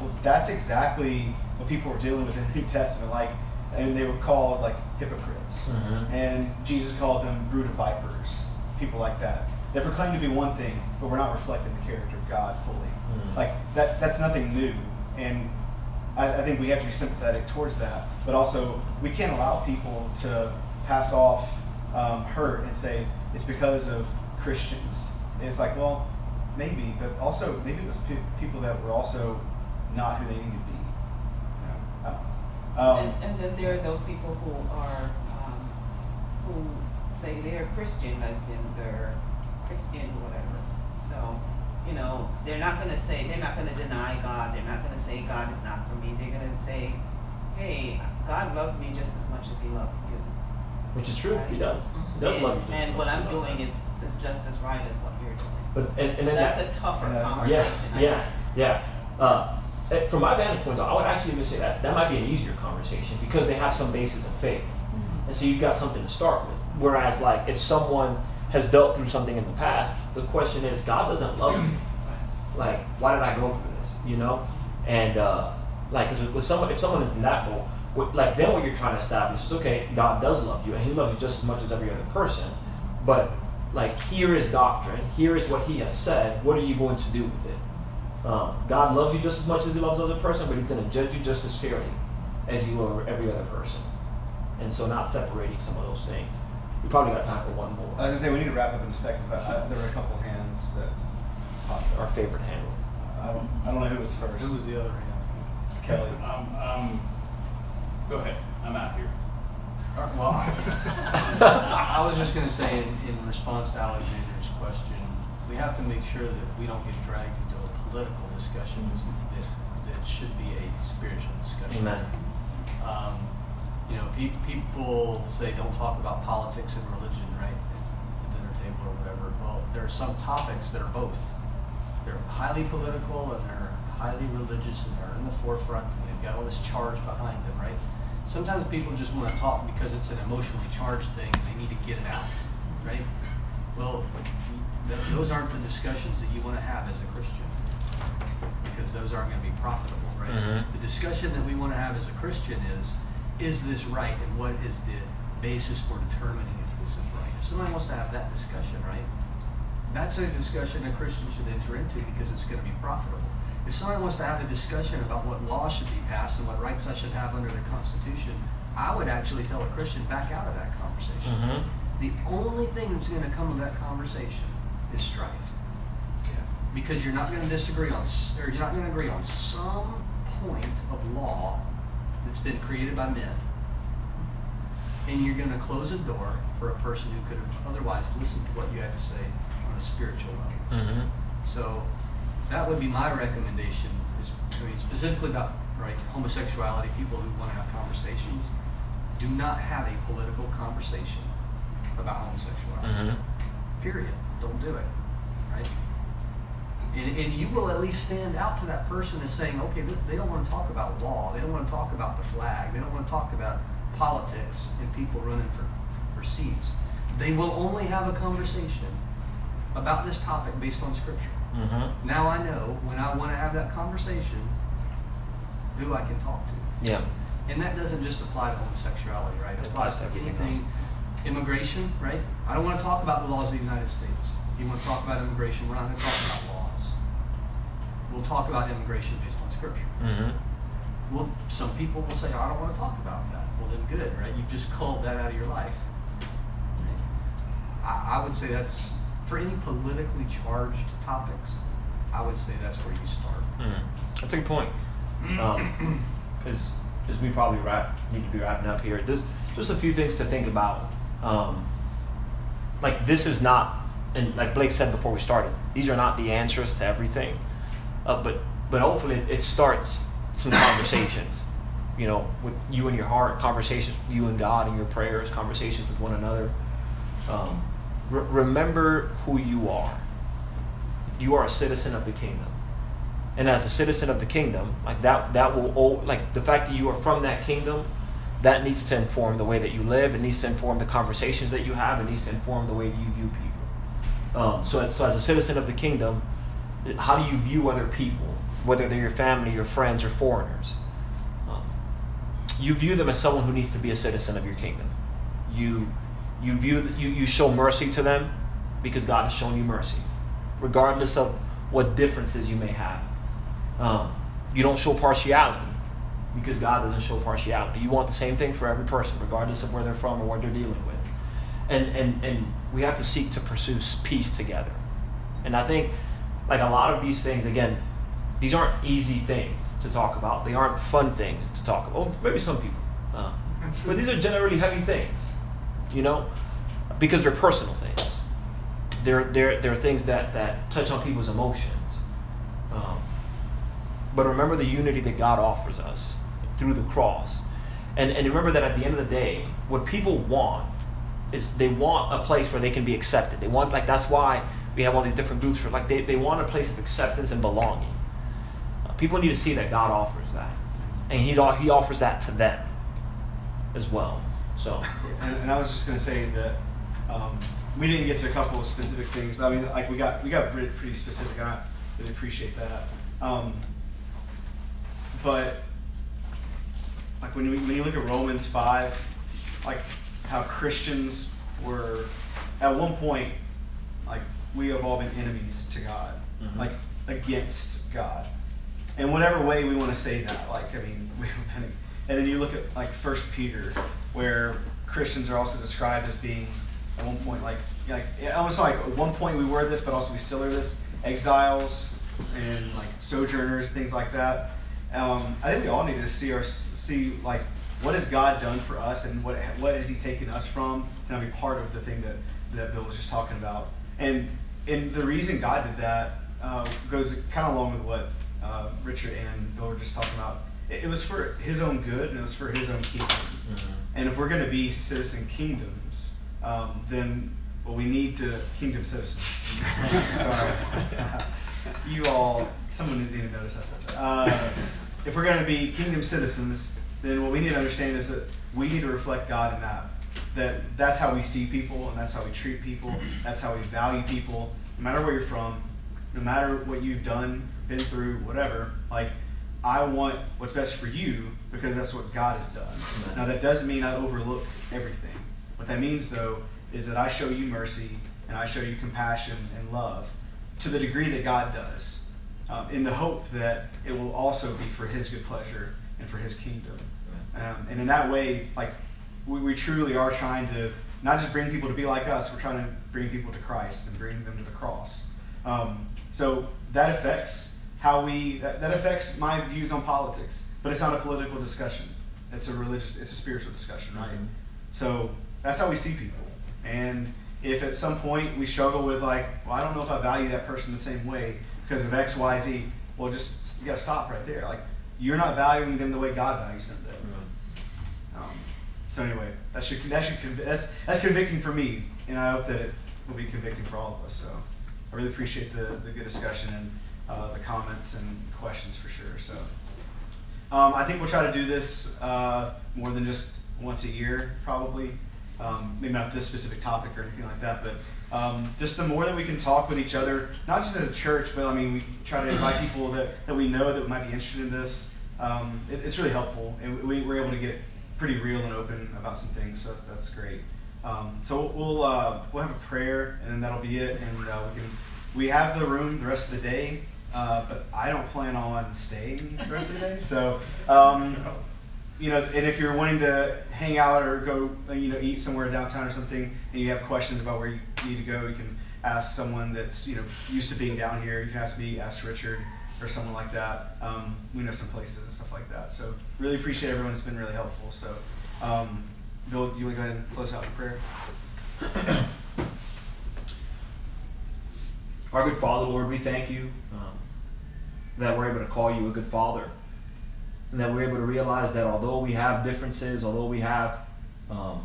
well, that's exactly what people were dealing with in the New Testament. Like, and they were called like hypocrites. Mhm. And Jesus called them brood of vipers, people like that. They proclaim to be one thing, but we're not reflecting the character of God fully. Mhm. Like that that's nothing new. And I, I think we have to be sympathetic towards that, but also we can't allow people to pass off um, hurt and say it's because of Christians. And it's like, well, maybe, but also maybe it was pe- people that were also not who they needed to be. You know, I don't know. Um, and, and then there are those people who are um, who say they're Christian lesbians or Christian whatever. So, you know, they're not going to say they're not going to deny God. They're not going to say God is not for me. They're going to say, hey, God loves me just as much as He loves you. Which is true. He does. He does and, love you. And what I'm doing is is just as right as what you're doing. But and, and So then that's that, a tougher Yeah, conversation. I Yeah, think. yeah, yeah. Uh, eh, from my vantage point, though, I would actually even say that that might be an easier conversation because they have some basis of faith, Mm-hmm. and so you've got something to start with. Whereas, like, if someone has dealt through something in the past, the question is, God doesn't love me. Like, why did I go through this? You know, and uh, like, 'cause with someone, if someone is in that boat, what- like, then what you're trying to establish is, okay, God does love you, and He loves you just as much as every other person, but like here is doctrine here is what he has said what are you going to do with it um, god loves you just as much as he loves the other person but he's going to judge you just as fairly as you will every other person and so not separating some of those things we probably got time for one more I was gonna say we need to wrap up in a second, but uh, there were a couple hands that popped our favorite hand. I don't, I don't know who was first. Who was the other hand? Kelly. Um, um, go ahead. I'm out here. Well, I was just gonna say, in, in response to Alexander's question, we have to make sure that we don't get dragged into a political discussion that, that should be a spiritual discussion. amen Um, you know, pe- people say don't talk about politics and religion, right, at the dinner table or whatever. Well, there are some topics that are both. They're highly political and they're highly religious and they're in the forefront and they've got all this charge behind them, right? Sometimes people just want to talk because it's an emotionally charged thing and they need to get it out, right? Well, those aren't the discussions that you want to have as a Christian those aren't going to be profitable, right? Mhm. The discussion that we want to have as a Christian is, is this right, and what is the basis for determining if this is right? If somebody wants to have that discussion, right, that's a discussion a Christian should enter into because it's going to be profitable. If somebody wants to have a discussion about what laws should be passed and what rights I should have under the Constitution, I would actually tell a Christian back out of that conversation. Mhm. The only thing that's going to come of that conversation is strife because you're not going to disagree on, or you're not going to agree on some point of law that's been created by men, and you're going to close a door for a person who could have otherwise listened to what you had to say on a spiritual level. mm-hmm. So that would be my recommendation. Is, I mean, specifically about right homosexuality, people who want to have conversations. Do not have a political conversation about homosexuality. Mm-hmm. Period. Don't do it. Right? And, and you will at least stand out to that person as saying, okay, they, they don't want to talk about law. They don't want to talk about the flag. They don't want to talk about politics and people running for, for seats. They will only have a conversation about this topic based on Scripture. Mm-hmm. Now I know when I want to have that conversation who I can talk to. yeah And that doesn't just apply to homosexuality, right? It It applies to everything anything. Immigration, right? I don't want to talk about the laws of the United States. If you want to talk about immigration, we're not going to talk about laws. We'll talk about immigration based on Scripture. Mm-hmm. Well, some people will say, I don't want to talk about that. Well, then good, right? You've just culled that out of your life. Right? I, I would say that's, for any politically charged topics, I would say that's where you start. Mm. That's a good point. Um, as, as we probably wrap, need to be wrapping up here, just, just a few things to think about. Um, like, this is not, and like Blake said before we started, these are not the answers to everything. Uh, but, but hopefully it, starts some conversations, you know, with you and your heart, conversations with you and God and your prayers, conversations with one another. Um, re- remember who you are. You are a citizen of the kingdom and as a citizen of the kingdom like that that will like the fact that you are from that kingdom that needs to inform the way that you live it needs to inform the conversations that you have it needs to inform the way that you view people um, so, so as a citizen of the kingdom how do you view other people whether they're your family your friends or foreigners um, you view them as someone who needs to be a citizen of your kingdom you you view you, you show mercy to them because god has shown you mercy regardless of what differences you may have um, you don't show partiality because God doesn't show partiality. You want the same thing for every person, regardless of where they're from or what they're dealing with. And, and, and we have to seek to pursue peace together. And I think, like a lot of these things, again, these aren't easy things to talk about. They aren't fun things to talk about. Maybe some people. Uh, but these are generally heavy things, you know, because they're personal things. They're, they're, they're things that, that touch on people's emotions. Um, but remember the unity that God offers us through the cross. And, and remember that at the end of the day, what people want is they want a place where they can be accepted. They want, like, that's why we have all these different groups for, like, they, they want a place of acceptance and belonging. Uh, people need to see that God offers that. And he, he offers that to them as well. So. And, and I was just going to say that um, we didn't get to a couple of specific things, but I mean, like, we got, we got pretty, pretty specific. I really appreciate that. Um, but like when you, when you look at Romans 5, like how Christians were at one point, we have all been enemies to God, mm-hmm. like against God. In whatever way we want to say that, like I mean, we've been, and then you look at like First Peter, where Christians are also described as being at one point like like almost like at one point we were this, but also we still are this exiles and like sojourners, things like that. Um, I think we all need to see our see like what has God done for us and what what has He taken us from to be part of the thing that that Bill was just talking about. And and the reason God did that uh, goes kind of along with what uh, Richard and Bill were just talking about. It, it, was for His own good and it was for His own kingdom. Mm-hmm. And if we're going to be citizen kingdoms, um, then well, we need to kingdom citizens. Sorry, you all. Someone didn't notice I said that. Uh, if we're going to be kingdom citizens, then what we need to understand is that we need to reflect God in that. That that's how we see people and that's how we treat people. That's how we value people, no matter where you're from, no matter what you've done, been through, whatever. Like, I want what's best for you because that's what God has done. Now, that doesn't mean I overlook everything. What that means, though, is that I show you mercy and I show you compassion and love to the degree that God does um, in the hope that it will also be for His good pleasure and for His kingdom. Um, and in that way, like we, we truly are trying to not just bring people to be like us, we're trying to bring people to Christ and bring them to the cross. Um, so that affects how we that, that affects my views on politics, but it's not a political discussion. It's a religious, it's a spiritual discussion, right? Mm-hmm. So that's how we see people. And if at some point we struggle with like, well, I don't know if I value that person the same way, because of X, Y, Z. Well, just you got to stop right there. Like you're not valuing them the way God values them. Though. Um, so anyway, that should that should conv- that's that's convicting for me, and I hope that it will be convicting for all of us. So I really appreciate the the good discussion and uh, the comments and questions for sure. So um, I think we'll try to do this uh, more than just once a year, probably. Um, maybe not this specific topic or anything like that, but um, just the more that we can talk with each other, not just as a church, but I mean, we try to invite people that, that we know that might be interested in this. Um, it, it's really helpful, and we, we're able to get pretty real and open about some things, so that's great. Um, so we'll uh, we'll have a prayer, and then that'll be it, and uh, we can we have the room the rest of the day, uh, but I don't plan on staying the rest of the day, so. Um, you know, and if you're wanting to hang out or go, you know, eat somewhere downtown or something, and you have questions about where you need to go, you can ask someone that's you know used to being down here. You can ask me, ask Richard, or someone like that. Um, we know some places and stuff like that. So really appreciate everyone. It's been really helpful. So, um, Bill, you want to go ahead and close out in prayer? Our good Father, Lord, we thank you um, that we're able to call you a good Father and that we're able to realize that although we have differences, although we have um,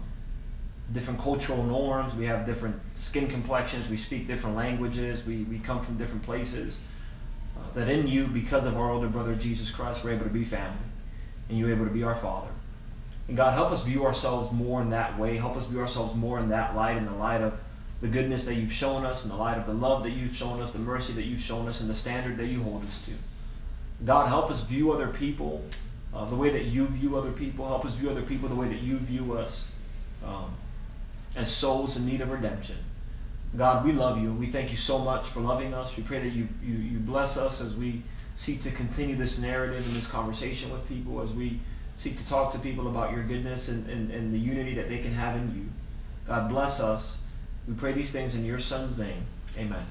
different cultural norms, we have different skin complexions, we speak different languages, we, we come from different places, that in you, because of our older brother Jesus Christ, we're able to be family, and you're able to be our Father. And God, help us view ourselves more in that way. Help us view ourselves more in that light, in the light of the goodness that you've shown us, in the light of the love that you've shown us, the mercy that you've shown us, and the standard that you hold us to. God, help us view other people uh, the way that you view other people. Help us view other people the way that you view us um, as souls in need of redemption. God, we love you. and We thank you so much for loving us. We pray that you, you, you bless us as we seek to continue this narrative and this conversation with people, as we seek to talk to people about your goodness and, and, and the unity that they can have in you. God bless us. We pray these things in your Son's name. Amen.